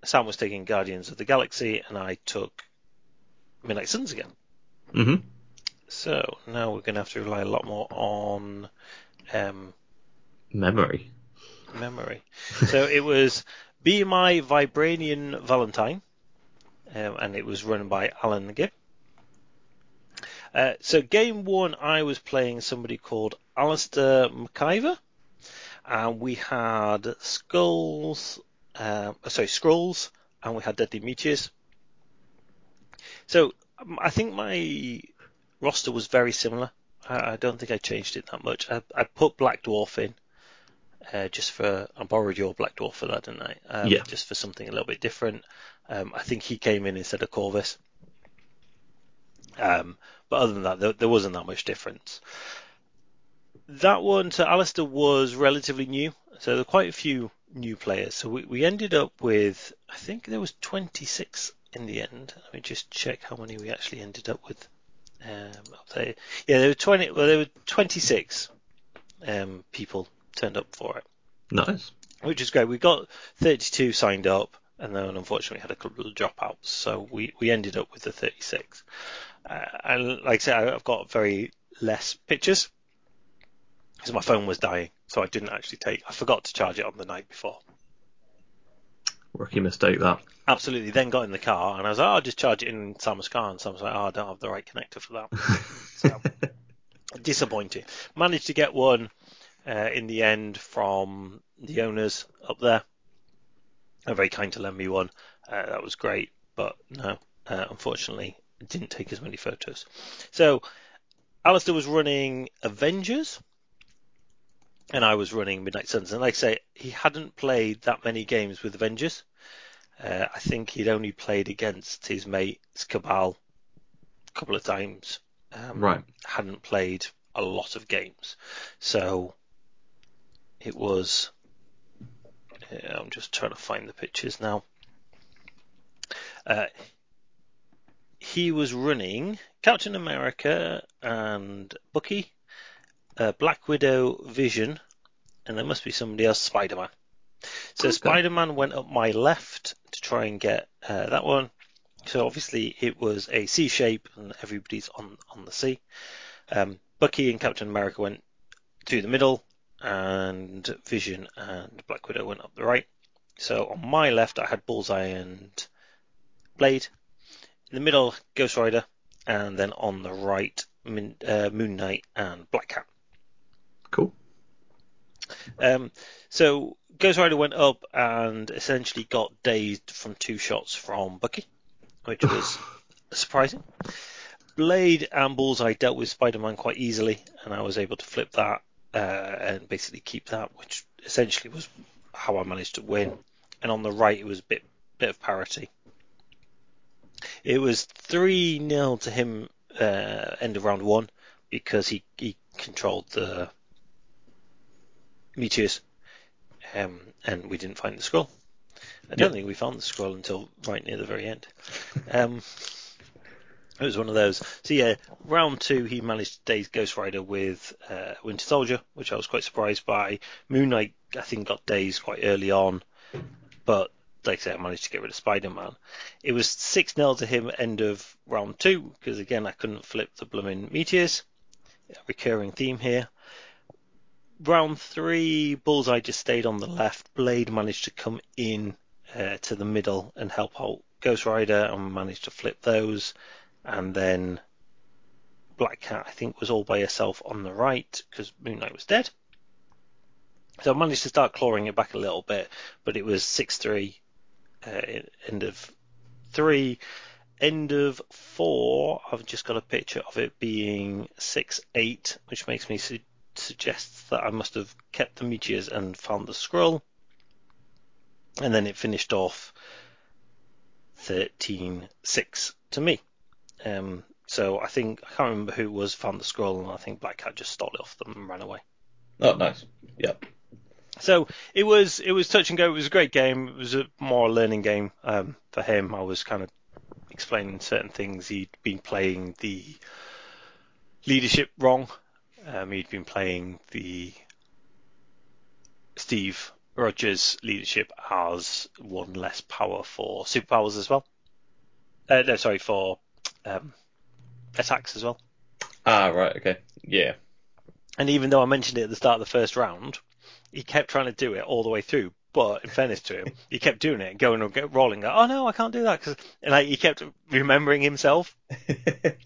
Sam was taking Guardians of the Galaxy, and I took Midnight Suns again. hmm So now we're going to have to rely a lot more on um, Memory. memory. So it was Be My Vibranium Valentine, um, and it was run by Alan Gibb. Uh, so game one, I was playing somebody called Alistair McIver, and we had skulls, uh, sorry, scrolls, and we had deadly meteors. So um, I think my roster was very similar. I, I don't think I changed it that much. I, I put Black Dwarf in. Uh, just for I borrowed your Black Dwarf for that, didn't I? Um, Yeah. Just for something a little bit different. Um, I think he came in instead of Corvus. Um, but other than that, there, there wasn't that much difference. That one, so Alistair was relatively new, so there were quite a few new players. So we, we ended up with, I think there was 26 in the end. Let me just check how many we actually ended up with. Um, up there. Yeah, there were 20. Well, there were 26 um, people turned up for it Nice. which is great. We got 32 signed up, and then unfortunately had a couple of dropouts, so we, we ended up with the 36. Uh, and like I said, I've got very less pictures because my phone was dying, so I didn't actually take. I forgot to charge it on the night before. Rookie mistake that. Absolutely. Then got in the car and I was like, oh, I'll just charge it in Sam's car. And Sam was like, oh, I don't have the right connector for that. so, disappointing. Managed to get one uh, in the end from the owners up there. They're very kind to lend me one. Uh, that was great. But no, uh, unfortunately, didn't take as many photos. So, Alistair was running Avengers and I was running Midnight Suns. And like I say, he hadn't played that many games with Avengers. Uh, I think he'd only played against his mates Cabal a couple of times. Um, Right. Hadn't played a lot of games, so it was. yeah, I'm just trying to find the pictures now. Uh, he was running Captain America and Bucky, uh, Black Widow, Vision, and there must be somebody else, Spider Man. So Okay. Spider Man went up my left to try and get uh, that one. So obviously it was a C shape and everybody's on on the C. Um, Bucky and Captain America went through the middle, and Vision and Black Widow went up the right. So on my left I had Bullseye and Blade. In the middle, Ghost Rider, and then on the right, Min, uh, Moon Knight and Black Cat. Cool. Um, so Ghost Rider went up and essentially got dazed from two shots from Bucky, which was surprising. Blade and Bullseye dealt with Spider-Man quite easily, and I was able to flip that uh, and basically keep that, which essentially was how I managed to win. And on the right, it was a bit bit of parity. It was three 0 to him uh, end of round one because he he controlled the meteors, um, and we didn't find the scroll. I don't Yeah. think we found the scroll until right near the very end. Um, it was one of those. So yeah, round two he managed to daze Ghost Rider with uh, Winter Soldier, which I was quite surprised by. Moon Knight I think got dazed quite early on, but like I said, I managed to get rid of Spider Man. It was six 0 to him end of round two because again I couldn't flip the blooming meteors. A recurring theme here. Round three, Bullseye just stayed on the left. Blade managed to come in uh, to the middle and help out Ghost Rider and managed to flip those. And then Black Cat, I think, was all by herself on the right because Moon Knight was dead. So I managed to start clawing it back a little bit, but it was 6 3, uh, end of three. End of four, I've just got a picture of it being 6 8, which makes me su- suggest that I must have kept the meteors and found the scroll. And then it finished off 13 6 to me. Um, so I think, I can't remember who was found the scroll, and I think Black Cat just stole it off them and ran away. Oh, nice. Yep. So it was it was touch and go. It was a great game. It was a more learning game um, for him. I was kind of explaining certain things. He'd been playing the leadership wrong. Um, he'd been playing the Steve Rogers leadership as one less power for superpowers as well. Uh, no, sorry for um, attacks as well. Ah, right. Okay. Yeah. And even though I mentioned it at the start of the first round, he kept trying to do it all the way through. But in fairness to him, he kept doing it, going and rolling. Like, oh no, I can't do that because like he kept remembering himself.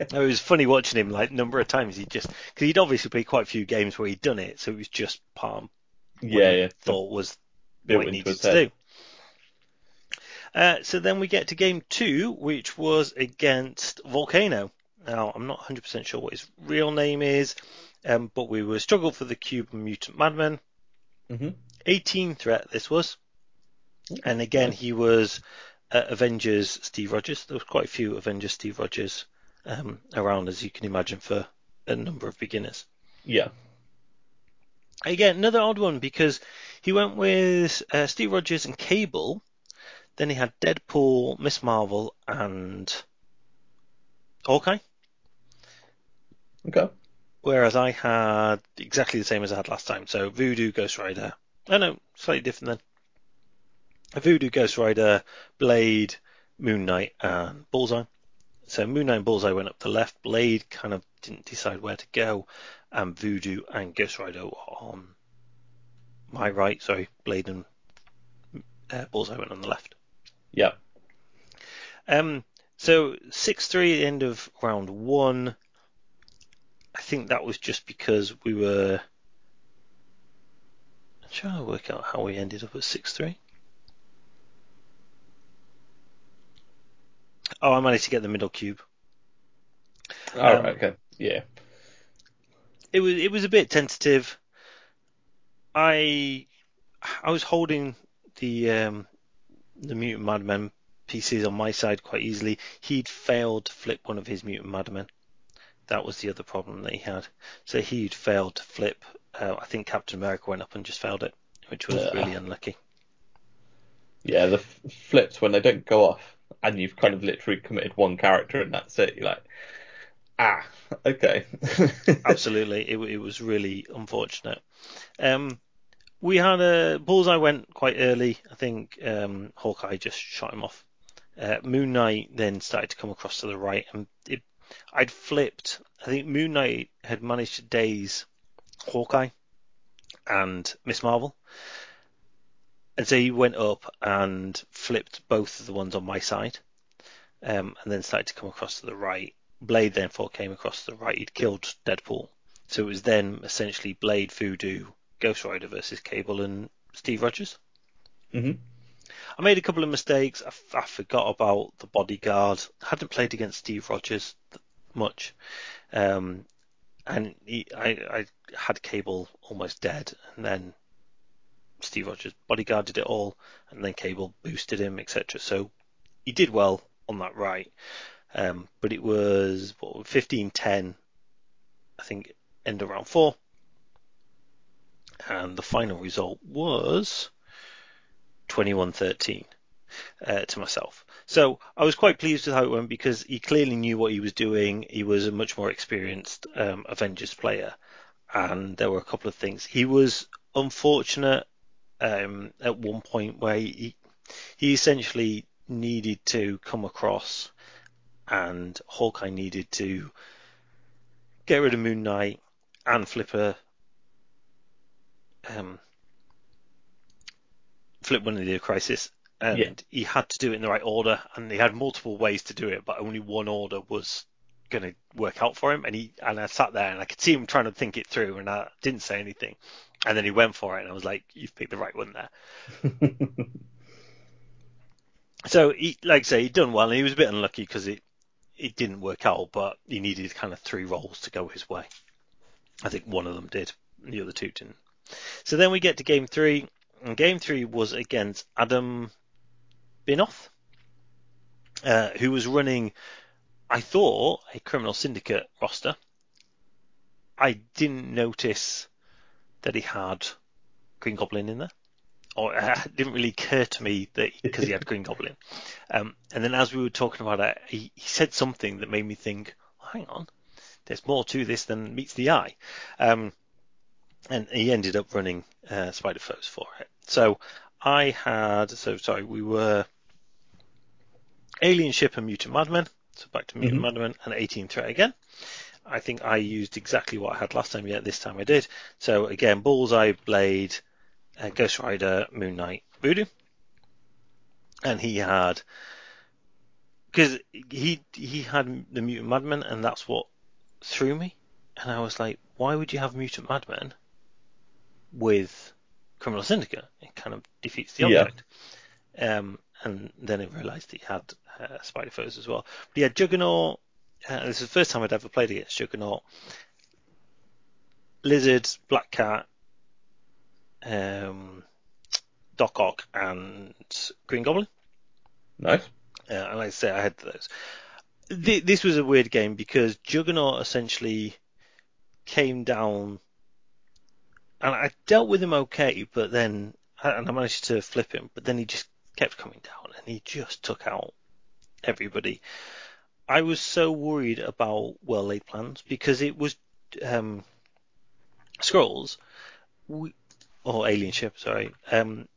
It was funny watching him like number of times he just because he'd obviously played quite a few games where he'd done it, so it was just palm yeah, yeah. thought was Built what he needed to do. Uh, so then we get to game two, which was against Volcano. Now, I'm not 100% sure what his real name is, um, but we were struggle for the Cube Mutant Madman. Mhm. 18 threat this was. And again, he was uh, Avengers Steve Rogers. There was quite a few Avengers Steve Rogers um, around, as you can imagine, for a number of beginners. Yeah. Again, another odd one because he went with uh, Steve Rogers and Cable. Then he had Deadpool, Miss Marvel, and Hawkeye. Okay. Whereas I had exactly the same as I had last time. So Voodoo, Ghost Rider. Oh no, slightly different then. Voodoo, Ghost Rider, Blade, Moon Knight, and Bullseye. So Moon Knight and Bullseye went up the left. Blade kind of didn't decide where to go, and Voodoo and Ghost Rider were on my right. Sorry, Blade and uh, Bullseye went on the left. Yeah. Um, so six three end of round one. I think that was just because we were. I'm trying to work out how we ended up at six three. Oh, I managed to get the middle cube. All Um, right. Okay. Yeah. It was it was a bit tentative. I I was holding the um, the mutant madman pieces on my side quite easily. He'd failed to flip one of his mutant madmen. That was the other problem that he had. So he'd failed to flip. Uh, I think Captain America went up and just failed it, which was Yeah. really unlucky. Yeah. The f- flips when they don't go off, and you've kind of literally committed one character, and that's it. You're like, ah, okay. Absolutely, it, it was really unfortunate. Um, we had a bullseye went quite early. I think um, Hawkeye just shot him off. Uh, Moon Knight then started to come across to the right, and it, I'd flipped. I think Moon Knight had managed to daze Hawkeye and Miss Marvel, and so he went up and flipped both of the ones on my side, um, and then started to come across to the right. Blade therefore came across to the right. He'd killed Deadpool, so it was then essentially Blade, Voodoo, Ghost Rider versus Cable and Steve Rogers. hmm I made a couple of mistakes. I, f- I forgot about the bodyguard. I hadn't played against Steve Rogers much, um, and he, I, I had Cable almost dead, and then Steve Rogers bodyguarded it all, and then Cable boosted him, etc. So he did well on that right, um, but it was what 15-10, I think, end of round four, and the final result was 21-13 uh, to myself. So I was quite pleased with how it went because he clearly knew what he was doing. He was a much more experienced um, Avengers player, and there were a couple of things. He was unfortunate um, at one point where he he essentially needed to come across, and Hawkeye needed to get rid of Moon Knight and Flipper. um, flip one of the crisis and Yeah. he had to do it in the right order and he had multiple ways to do it but only one order was going to work out for him and he and I sat there and I could see him trying to think it through and I didn't say anything. And then he went for it and I was like you've picked the right one there. So he like I say he'd done well and he was a bit unlucky because it it didn't work out but he needed kind of three rolls to go his way. I think one of them did the other two didn't. So then we get to game three and game three was against Adam Binoff, uh, who was running, I thought, a criminal syndicate roster. I didn't notice that he had Green Goblin in there, or uh, it didn't really occur to me that because he had Green Goblin. Um, and then as we were talking about it, he, he said something that made me think, hang on, there's more to this than meets the eye. Um, and he ended up running uh, Spider Foes for it. So I had, so sorry, we were Alien Ship and Mutant Madman. So back to Mutant Mhm. Madman and 18 Threat again. I think I used exactly what I had last time, yet this time I did. So again, Bullseye, Blade, uh, Ghost Rider, Moon Knight, Voodoo. And he had, because he, he had the Mutant Madman and that's what threw me. And I was like, why would you have Mutant Madman with Criminal Syndicate? It kind of defeats the Yeah. object. Um, and then I realised that he had uh, Spider Foes as well. But had Juggernaut. Uh, this is the first time I'd ever played against Juggernaut. Lizard, Black Cat, um, Doc Ock, and Green Goblin. nice. Uh, and like I say, I had those. Th- this was a weird game because Juggernaut essentially came down, and I dealt with him okay, but then and I managed to flip him, but then he just kept coming down, and he just took out everybody. I was so worried about well laid plans because it was um, scrolls or alien ship, sorry. Um,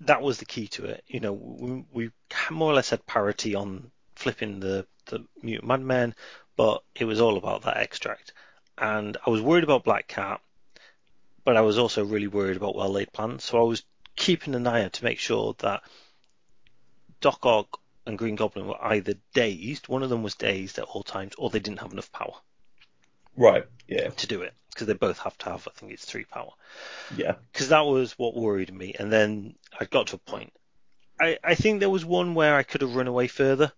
that was the key to it. You know, we, we more or less had parity on flipping the the mutant madman, but it was all about that extract. And I was worried about Black Cat, but I was also really worried about well laid plans. So I was keeping an eye out to make sure that Doc Ock and Green Goblin were either dazed, one of them was dazed at all times, or they didn't have enough power Right. Yeah. to do it because they both have to have, I think it's three power. Yeah. Because that was what worried me. And then I got to a point. I, I think there was one where I could have run away further,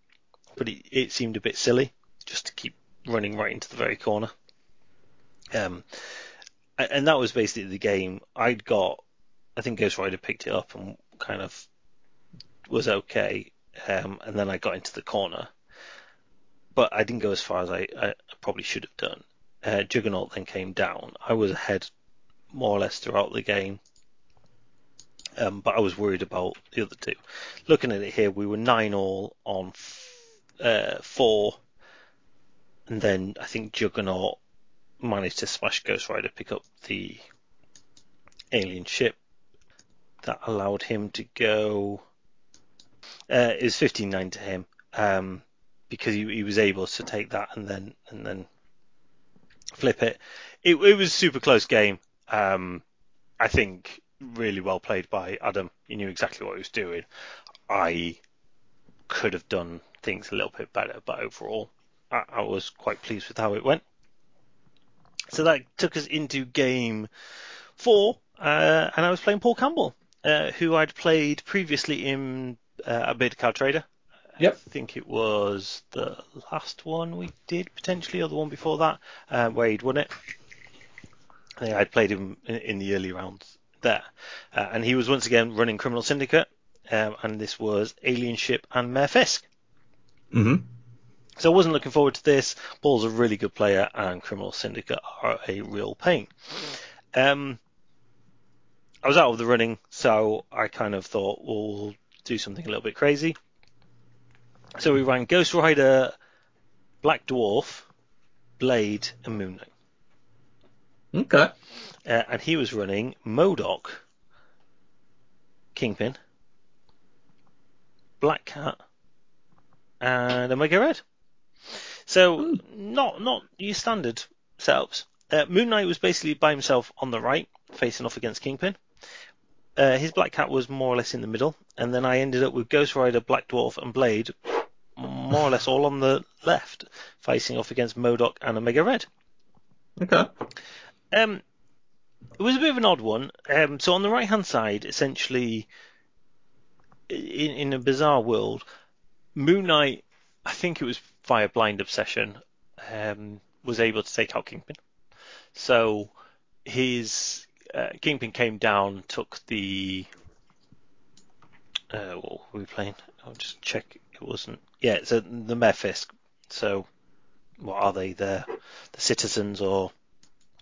but it, it seemed a bit silly just to keep running right into the very corner. Um, and that was basically the game. I'd got, I think Ghost Rider picked it up and kind of was okay. Um, and then I got into the corner, but I didn't go as far as I, I probably should have done. Uh, Juggernaut then came down. I was ahead more or less throughout the game. Um, but I was worried about the other two. Looking at it here, we were nine all on f- uh, four, and then I think Juggernaut managed to smash Ghost Rider, pick up the alien ship. That allowed him to go. Uh, it was 15-9 to him um, because he, he was able to take that and then and then flip it. It, it was a super close game. Um, I think really well played by Adam. He knew exactly what he was doing. I could have done things a little bit better, but overall, I, I was quite pleased with how it went. So that took us into game four, uh, and I was playing Paul Campbell, uh, who I'd played previously in uh, a Beta Card Trader. Yep. I think it was the last one we did potentially, or the one before that, uh, where he'd won it. I think I'd played him in, in the early rounds there, uh, and he was once again running Criminal Syndicate, um, and this was Alien Ship and Mayor Fisk. hmm So I wasn't looking forward to this. Paul's a really good player, and Criminal Syndicate are a real pain. Um, I was out of the running, so I kind of thought we'll do something a little bit crazy. So we ran Ghost Rider, Black Dwarf, Blade, and Moon Knight. Okay. Uh, and he was running MODOK, Kingpin, Black Cat, and Omega Red. So not not your standard setups. Uh, Moon Knight was basically by himself on the right, facing off against Kingpin. Uh, his Black Cat was more or less in the middle, and then I ended up with Ghost Rider, Black Dwarf, and Blade, more or less all on the left, facing off against MODOK and Omega Red. Okay. Um, it was a bit of an odd one. Um, so on the right hand side, essentially, in, in a bizarre world, Moon Knight, I think it was via blind obsession, um, was able to take out Kingpin. So his uh, Kingpin came down, took the. Uh, what were we playing? I'll just check. It wasn't. Yeah, it's a, the Fisk. So, what are they? The the citizens or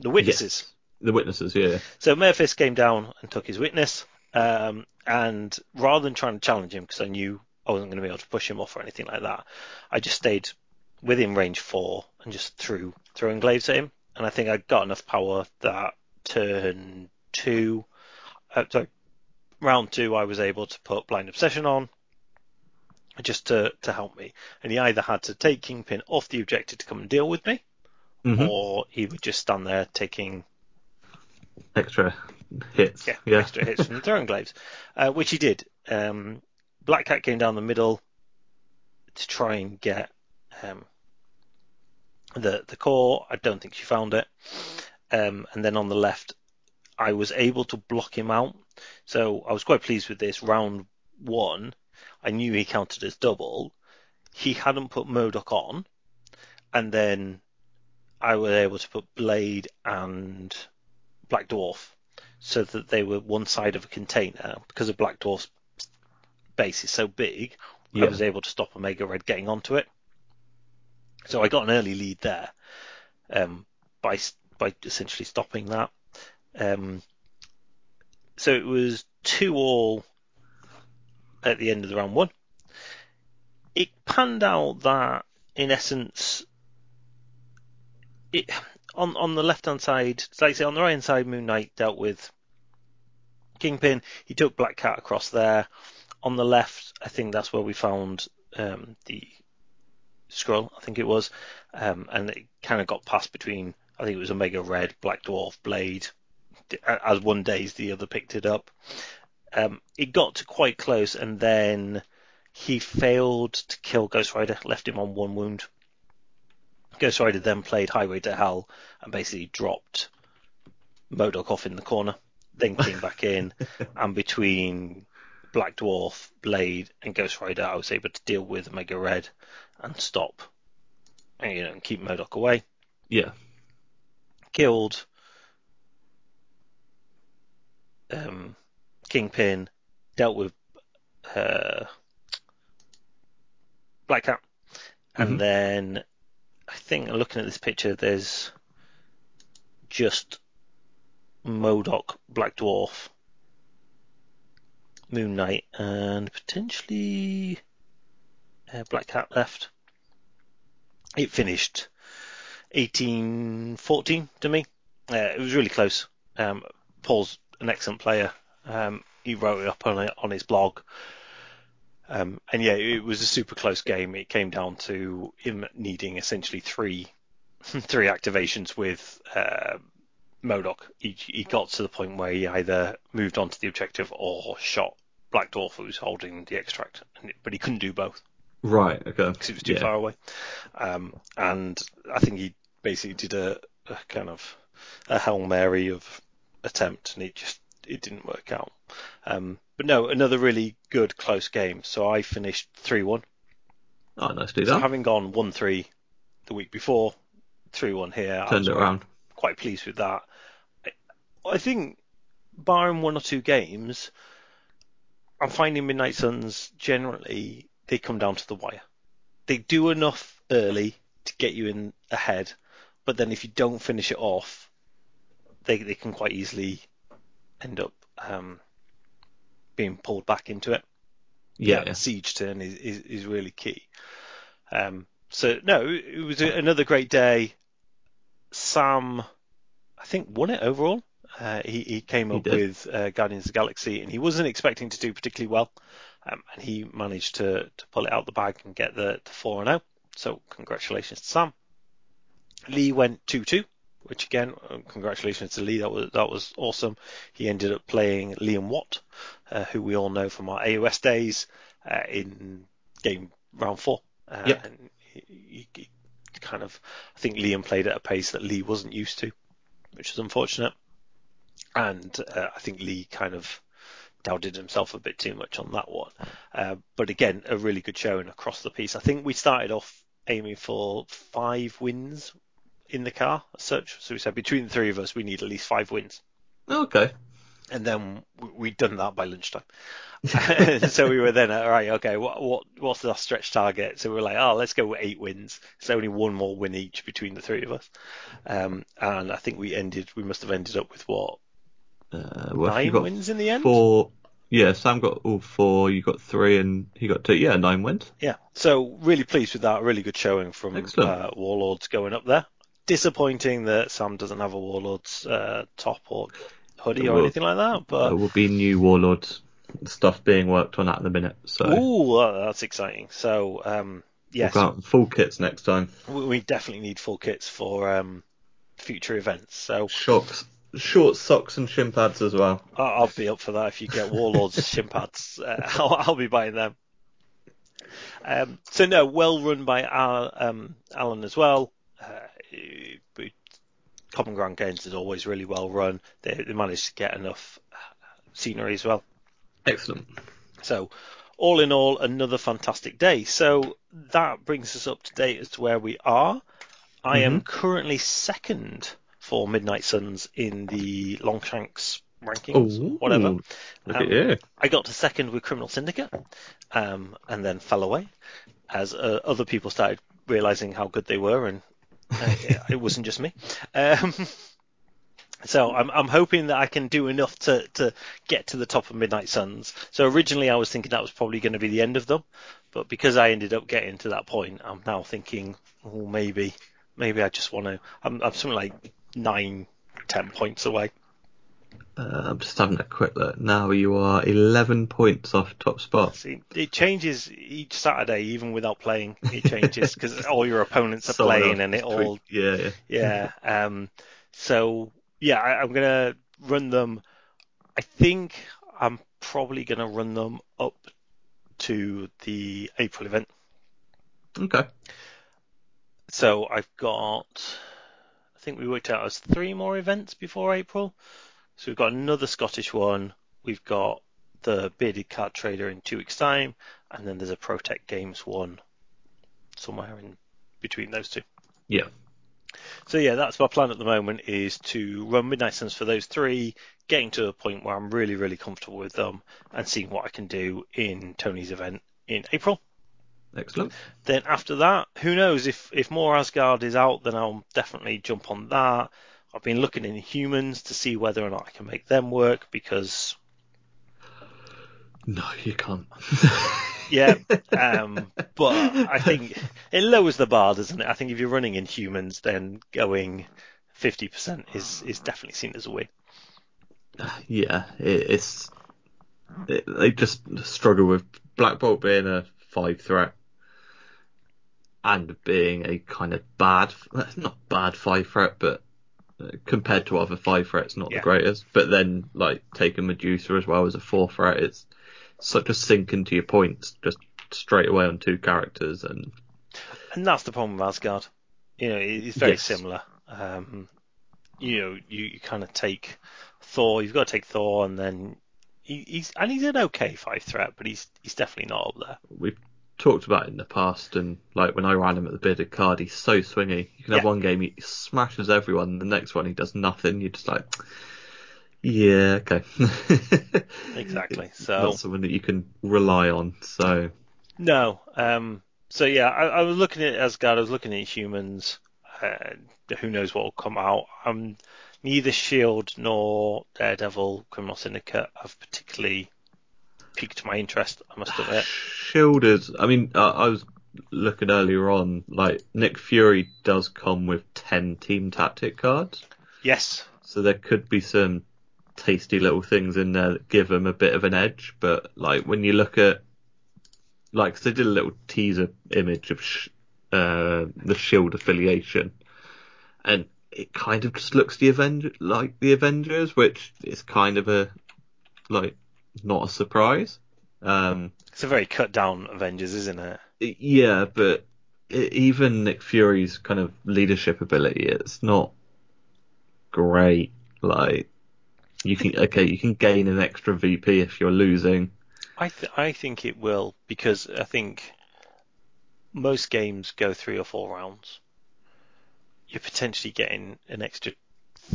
the witnesses? The witnesses, yeah. So Fisk came down and took his witness, um, and rather than trying to challenge him, because I knew I wasn't going to be able to push him off or anything like that, I just stayed within range four and just threw throwing glaives at him. And I think I got enough power that turn two, uh, sorry, round two, I was able to put blind obsession on. Just to, to help me, and he either had to take Kingpin off the objective to come and deal with me, hmm or he would just stand there taking Extra hits. Yeah, Yeah. extra hits from the throwing glaives, uh, which he did. Um, Black Cat came down the middle to try and get um, the the core. I don't think she found it. Um, and then on the left, I was able to block him out. So I was quite pleased with this. Round one, I knew he counted as double. He hadn't put MODOK on, and then I was able to put Blade and Black Dwarf so that they were one side of a container because of Black Dwarf's base is so big. Yeah. I was able to stop Omega Red getting onto it. So I got an early lead there um, by by essentially stopping that. Um, so it was two all at the end of the round one. It panned out that, in essence, it on on the left hand side, like I say, on the right hand side, Moon Knight dealt with Kingpin. He took Black Cat across there. On the left, I think that's where we found um, the scroll. I think it was, um, and it kind of got passed between. I think it was Omega Red, Black Dwarf, Blade. As one day's the other picked it up. Um, it got to quite close, and then he failed to kill Ghost Rider, left him on one wound. Ghost Rider then played Highway to Hell and basically dropped MODOK off in the corner, then came back in, and between Black Dwarf, Blade, and Ghost Rider, I was able to deal with Omega Red and stop, and, you know, and keep MODOK away. Yeah. Killed um, Kingpin, dealt with uh, Black Cat, and Mhm. then I think looking at this picture, there's just MODOK, Black Dwarf, Moon Knight, and potentially uh, Black Cat left. It finished 18-14 to me. Uh, it was really close. Um, Paul's an excellent player. Um, he wrote it up on on his blog. Um, and yeah, it was a super close game. It came down to him needing essentially three three activations with uh, MODOK. He, he got to the point where he either moved on to the objective or shot Black Dwarf, who was holding the extract, but he couldn't do both Right. Okay. because it was too Yeah. far away. Um, and I think he basically did a, a kind of a hail mary of attempt, and it just it didn't work out. Um, but no, another really good close game. So I finished three one. Oh, nicely So done. having gone one three the week before, three one here, I Turned was it around. quite pleased with that. I, I think, barring one or two games, I'm finding Midnight Suns generally they come down to the wire. They do enough early to get you in ahead, but then if you don't finish it off, they they can quite easily end up um, being pulled back into it Yeah. yeah, siege turn is, is, is really key. Um, so no, it was a, another great day. Sam, I think, won it overall. Uh, he, he came He up did. with uh, Guardians of the Galaxy, and he wasn't expecting to do particularly well, um, and he managed to, to pull it out the bag and get the, the four and zero. So congratulations to Sam. Lee went two two, which again, uh, congratulations to Lee. That was that was awesome. He ended up playing Liam Watt, uh, who we all know from our AOS days uh, in game round four. Uh, Yep. And he, he, kind of, I think Liam played at a pace that Lee wasn't used to, which is unfortunate. And uh, I think Lee kind of doubted himself a bit too much on that one. Uh, but again, a really good showing across the piece. I think we started off aiming for five wins in the car as such. So we said between the three of us, we need at least five wins. Okay. And then we- we'd done that by lunchtime. so we were then all right. Okay, what what what's our stretch target? So we were like, oh, let's go with eight wins. It's only one more win each between the three of us. Um, and I think we ended. We must have ended up with what Uh, well, nine wins in the end. four. Yeah, Sam got all four. You got three, and he got two. Yeah, nine wins. Yeah. So really pleased with that. Really good showing from uh, Warlords going up there. Disappointing that Sam doesn't have a Warlords uh, top or hoodie or anything like that. But There will be new Warlords stuff being worked on at the minute, so ooh, that's exciting. So um, yes, full kits next time. we we definitely need full kits for um, future events. So Shocks, short socks and shin pads as well. I'll be up for that if you get Warlords shin pads. Uh, I'll, I'll be buying them. Um, so no, well run by Al, um, Alan as well. Uh, Common Ground Games is always really well run. They, they managed to get enough uh, scenery as well. Excellent. So, all in all, another fantastic day. So that brings us up to date as to where we are. I am currently second for Midnight Suns in the Longshanks rankings, Ooh, whatever. Um. I got to second with Criminal Syndicate, um, and then fell away as uh, other people started realizing how good they were, and uh, it wasn't just me. Um, so I'm, I'm hoping that I can do enough to, to get to the top of Midnight Suns. So originally I was thinking that was probably going to be the end of them, but because I ended up getting to that point, I'm now thinking, oh, maybe, maybe I just want to. I'm, I'm something like nine, ten points away. Uh, I'm just having a quick look. Now you are 11 points off top spot. See, it changes each Saturday, even without playing. It changes because all your opponents are Someone playing, and it tweet- all Yeah, yeah. yeah. Um, so yeah, I, I'm gonna run them. I think I'm probably gonna run them up to the April event. Okay. So I've got, I think we worked out as three more events before April. So we've got another Scottish one. We've got the Bearded Card Trader in two weeks' time, and then there's a Protect Games one somewhere in between those two. Yeah. So yeah, that's my plan at the moment is to run Midnight Suns for those three, getting to a point where I'm really, really comfortable with them and seeing what I can do in Tony's event in April. Excellent. Then after that, who knows if if more Asgard is out, then I'll definitely jump on that. I've been looking Inhumans to see whether or not I can make them work because No, you can't. yeah, um, but I think it lowers the bar, doesn't it? I think if you're running Inhumans, then going 50% is is definitely seen as a win. yeah, it, it's it, they just struggle with Black Bolt being a five threat and being a kind of bad, not bad five threat, but compared to other five threats, not Yeah. the greatest. But then like taking Medusa as well as a four threat, it's such a sink into your points just straight away on two characters, and And that's the problem with Asgard. You know, it's very Yes. similar. Um, you know, you, you kind of take Thor. You've got to take Thor, and then he, he's and he's an okay five threat, but he's he's definitely not up there. we've talked about it in the past, and like when I ran him at the bearded card, he's so swingy. You can have Yeah. one game he smashes everyone, the next one he does nothing. You're just like, yeah, okay. Exactly. So not someone that you can rely on. So no. Um. So yeah, I, I was looking at Asgard. I was looking at humans. Uh, who knows what will come out? Um, neither Shield nor Daredevil Criminal Syndicate have particularly piqued my interest. I must admit. shielded. I mean, I, I was looking earlier on. Like Nick Fury does come with ten team tactic cards. Yes. So there could be some tasty little things in there that give them a bit of an edge. But like when you look at, like, 'cause they did a little teaser image of sh- uh, the Shield affiliation, and it kind of just looks the Avenger like the Avengers, which is kind of a like not a surprise. Um, It's a very cut down Avengers, isn't it? yeah, but even Nick Fury's kind of leadership ability, it's not great. Like, you can okay, you can gain an extra VP if you're losing. I th- I think it will because I think most games go three or four rounds. You're potentially getting an extra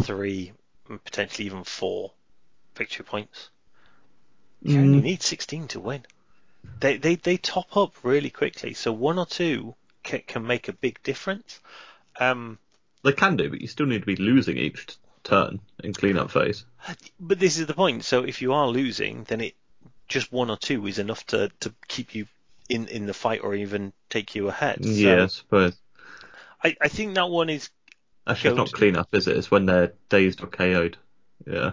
three, potentially even four victory points. You only Mm, need 16 to win. They they they top up really quickly, so one or two can, can make a big difference. Um, they can do, but you still need to be losing each t- turn in cleanup phase. but this is the point. So if you are losing, then it just one or two is enough to, to keep you in, in the fight or even take you ahead. So yeah, I suppose. I, I think that one is Actually, it's not cleanup, is it? It's when they're dazed or KO'd. Yeah.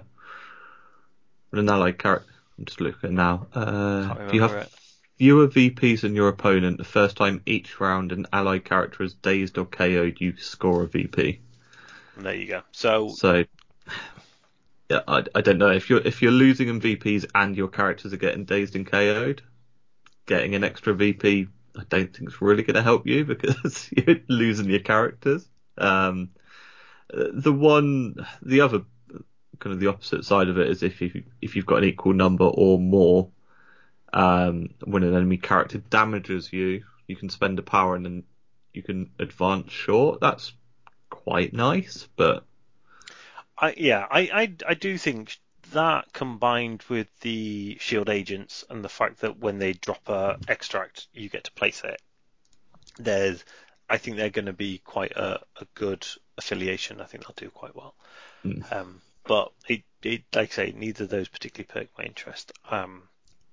When an allied character. I'm just looking now. Uh, if you have it. fewer VPs than your opponent the first time each round an allied character is dazed or KO'd, you score a VP. And there you go. So So, yeah, I, I don't know if you're if you're losing in VPs and your characters are getting dazed and KO'd, getting an extra VP, I don't think it's really going to help you because you're losing your characters. Um, the one, the other kind of the opposite side of it is if you if you've got an equal number or more, um, when an enemy character damages you, you can spend a power and then you can advance short. That's quite nice, but I yeah, I, I I do think that combined with the shield agents and the fact that when they drop a extract, you get to place it. There's, I think they're going to be quite a, a good affiliation. I think they'll do quite well. Mm. Um, but it, it, like I say, neither of those particularly perk my interest. Um,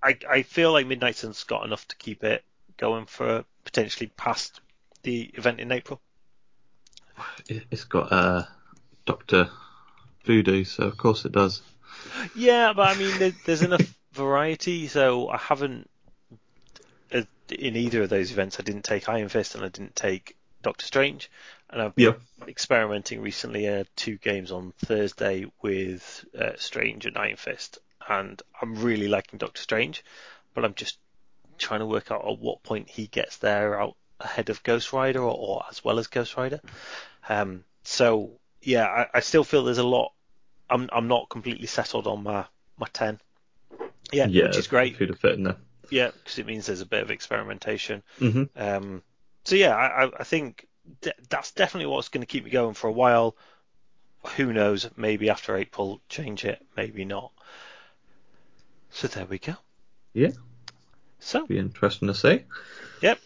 I, I feel like Midnight Sun's got enough to keep it going for potentially past the event in April. it- it's got uh, Doctor Voodoo, so of course it does. Yeah, but I mean, there, there's enough variety, so I haven't uh, in either of those events. I didn't take Iron Fist and I didn't take Doctor Strange, and I've been experimenting recently. Uh, two games on Thursday with uh, Strange and Iron Fist, and I'm really liking Doctor Strange, but I'm just trying to work out at what point he gets there out ahead of Ghost Rider or, or as well as Ghost Rider. Um, so yeah, I, I, still feel there's a lot. I'm I'm not completely settled on my my ten. Yeah, yeah which is great. Could have fit in there. Yeah, because it means there's a bit of experimentation. Mm-hmm. Um, so yeah, I, I think d- that's definitely what's going to keep me going for a while. Who knows? Maybe after April, change it. Maybe not. So there we go. Yeah. So be interesting to see. Yep.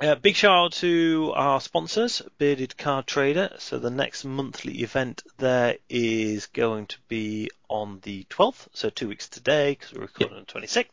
Uh, big shout out to our sponsors, Bearded Card Trader. So the next monthly event there is going to be on the 12th, so two weeks today, because we're recording yep. on the 26th.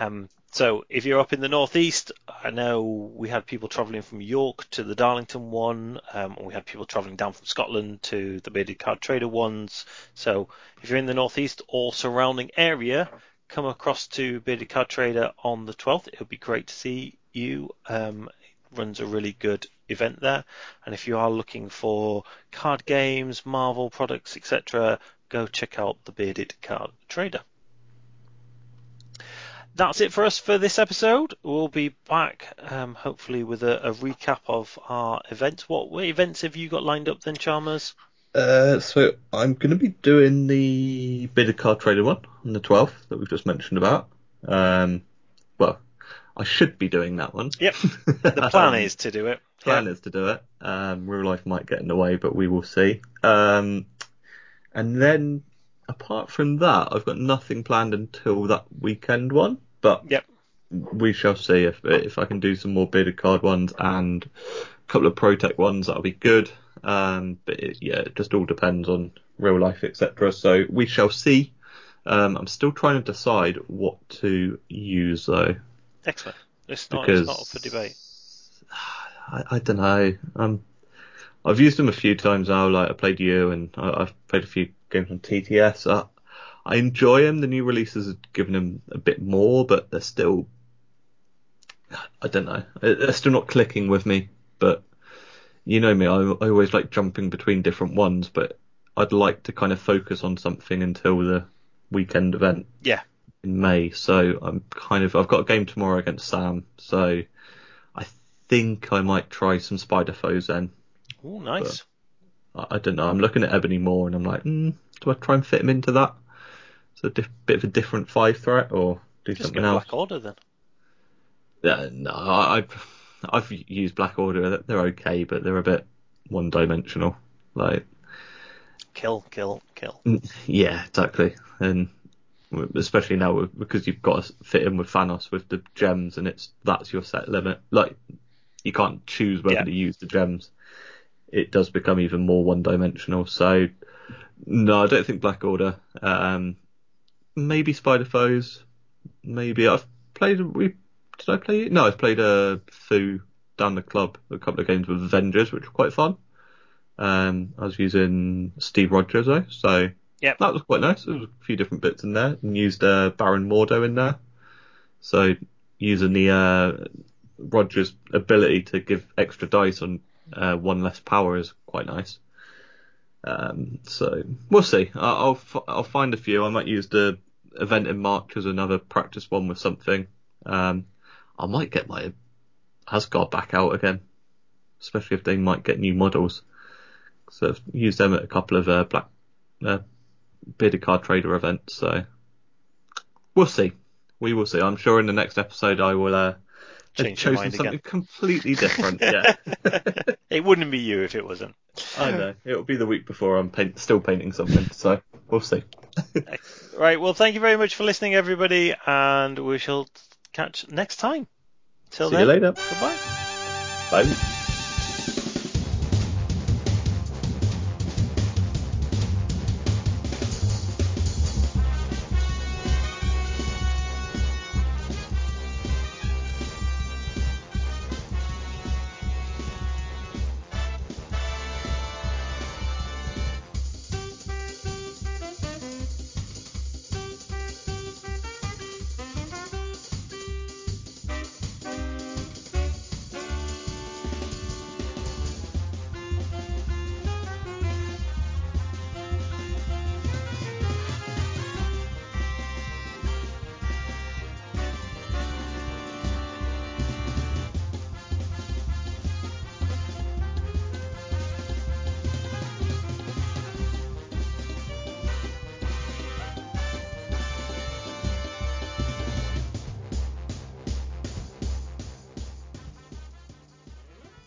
Um, so if you're up in the northeast, I know we had people travelling from York to the Darlington one, um, and we had people travelling down from Scotland to the Bearded Card Trader ones. So if you're in the northeast or surrounding area, come across to Bearded Card Trader on the 12th. It would be great to see you. Um, runs a really good event there, and if you are looking for card games, Marvel products, etc., go check out the Bearded Card Trader that's it for us for this episode. We'll be back um, hopefully with a, a, recap of our events. What, what, events have you got lined up then, Chalmers? Uh, so I'm going to be doing the Bearded Card Trader one on the 12th that we've just mentioned about. Um, well, I should be doing that one. Yep. The plan um, is to do it. Plan yep. is to do it. Um, real life might get in the way, but we will see. Um, and then apart from that, I've got nothing planned until that weekend one. But yep. we shall see if if I can do some more bearded card ones and a couple of ProTech ones. That'll be good. Um, but it, yeah, it just all depends on real life, etc. So we shall see. Um, I'm still trying to decide what to use though. Excellent. It's not, because, it's not up for debate. I, I don't know. Um, I've used them a few times now. Like I played you, and I, have played a few games on TTS. I, I enjoy them. The new releases have given them a bit more, but they're still, I don't know, they're still not clicking with me. But you know me, I, I always like jumping between different ones, but I'd like to kind of focus on something until the weekend event. Yeah. In May, so I'm kind of I've got a game tomorrow against Sam, so I think I might try some Spider Foes then. Oh, nice. I, I, don't know. I'm looking at Ebony Maw and I'm like, mm, do I try and fit him into that? So a diff- bit of a different five threat, or do Just something else? Black Order then. Yeah, no, I, I've I've used Black Order. They're okay, but they're a bit one dimensional. Like kill, kill, kill. Mm, yeah, exactly. And especially now because you've got to fit in with Thanos with the gems, and it's that's your set limit. Like you can't choose whether yeah. to use the gems. It does become even more one dimensional. So no, I don't think Black Order. Um, maybe Spider Foes. Maybe I've played. We did I play? No, I've played a uh, Fu down the club a couple of games with Avengers, which were quite fun. Um, I was using Steve Rogers though, so yeah, that was quite nice. There was a few different bits in there, and used uh, Baron Mordo in there. So using the uh, Rogers ability to give extra dice on uh, one less power is quite nice. Um, so we'll see. I'll I'll find a few. I might use the event in March as another practice one with something. Um, I might get my Asgard back out again, especially if they might get new models. So I've used them at a couple of uh, black uh, bearded card trader events. So we'll see. We will see. I'm sure in the next episode I will uh, Change have chosen something again. completely different. yeah. it wouldn't be you if it wasn't. I know. It'll be the week before I'm paint, still painting something, so we'll see. right. Well, thank you very much for listening, everybody, and we shall catch next time. Till see then. you later. Goodbye. Bye.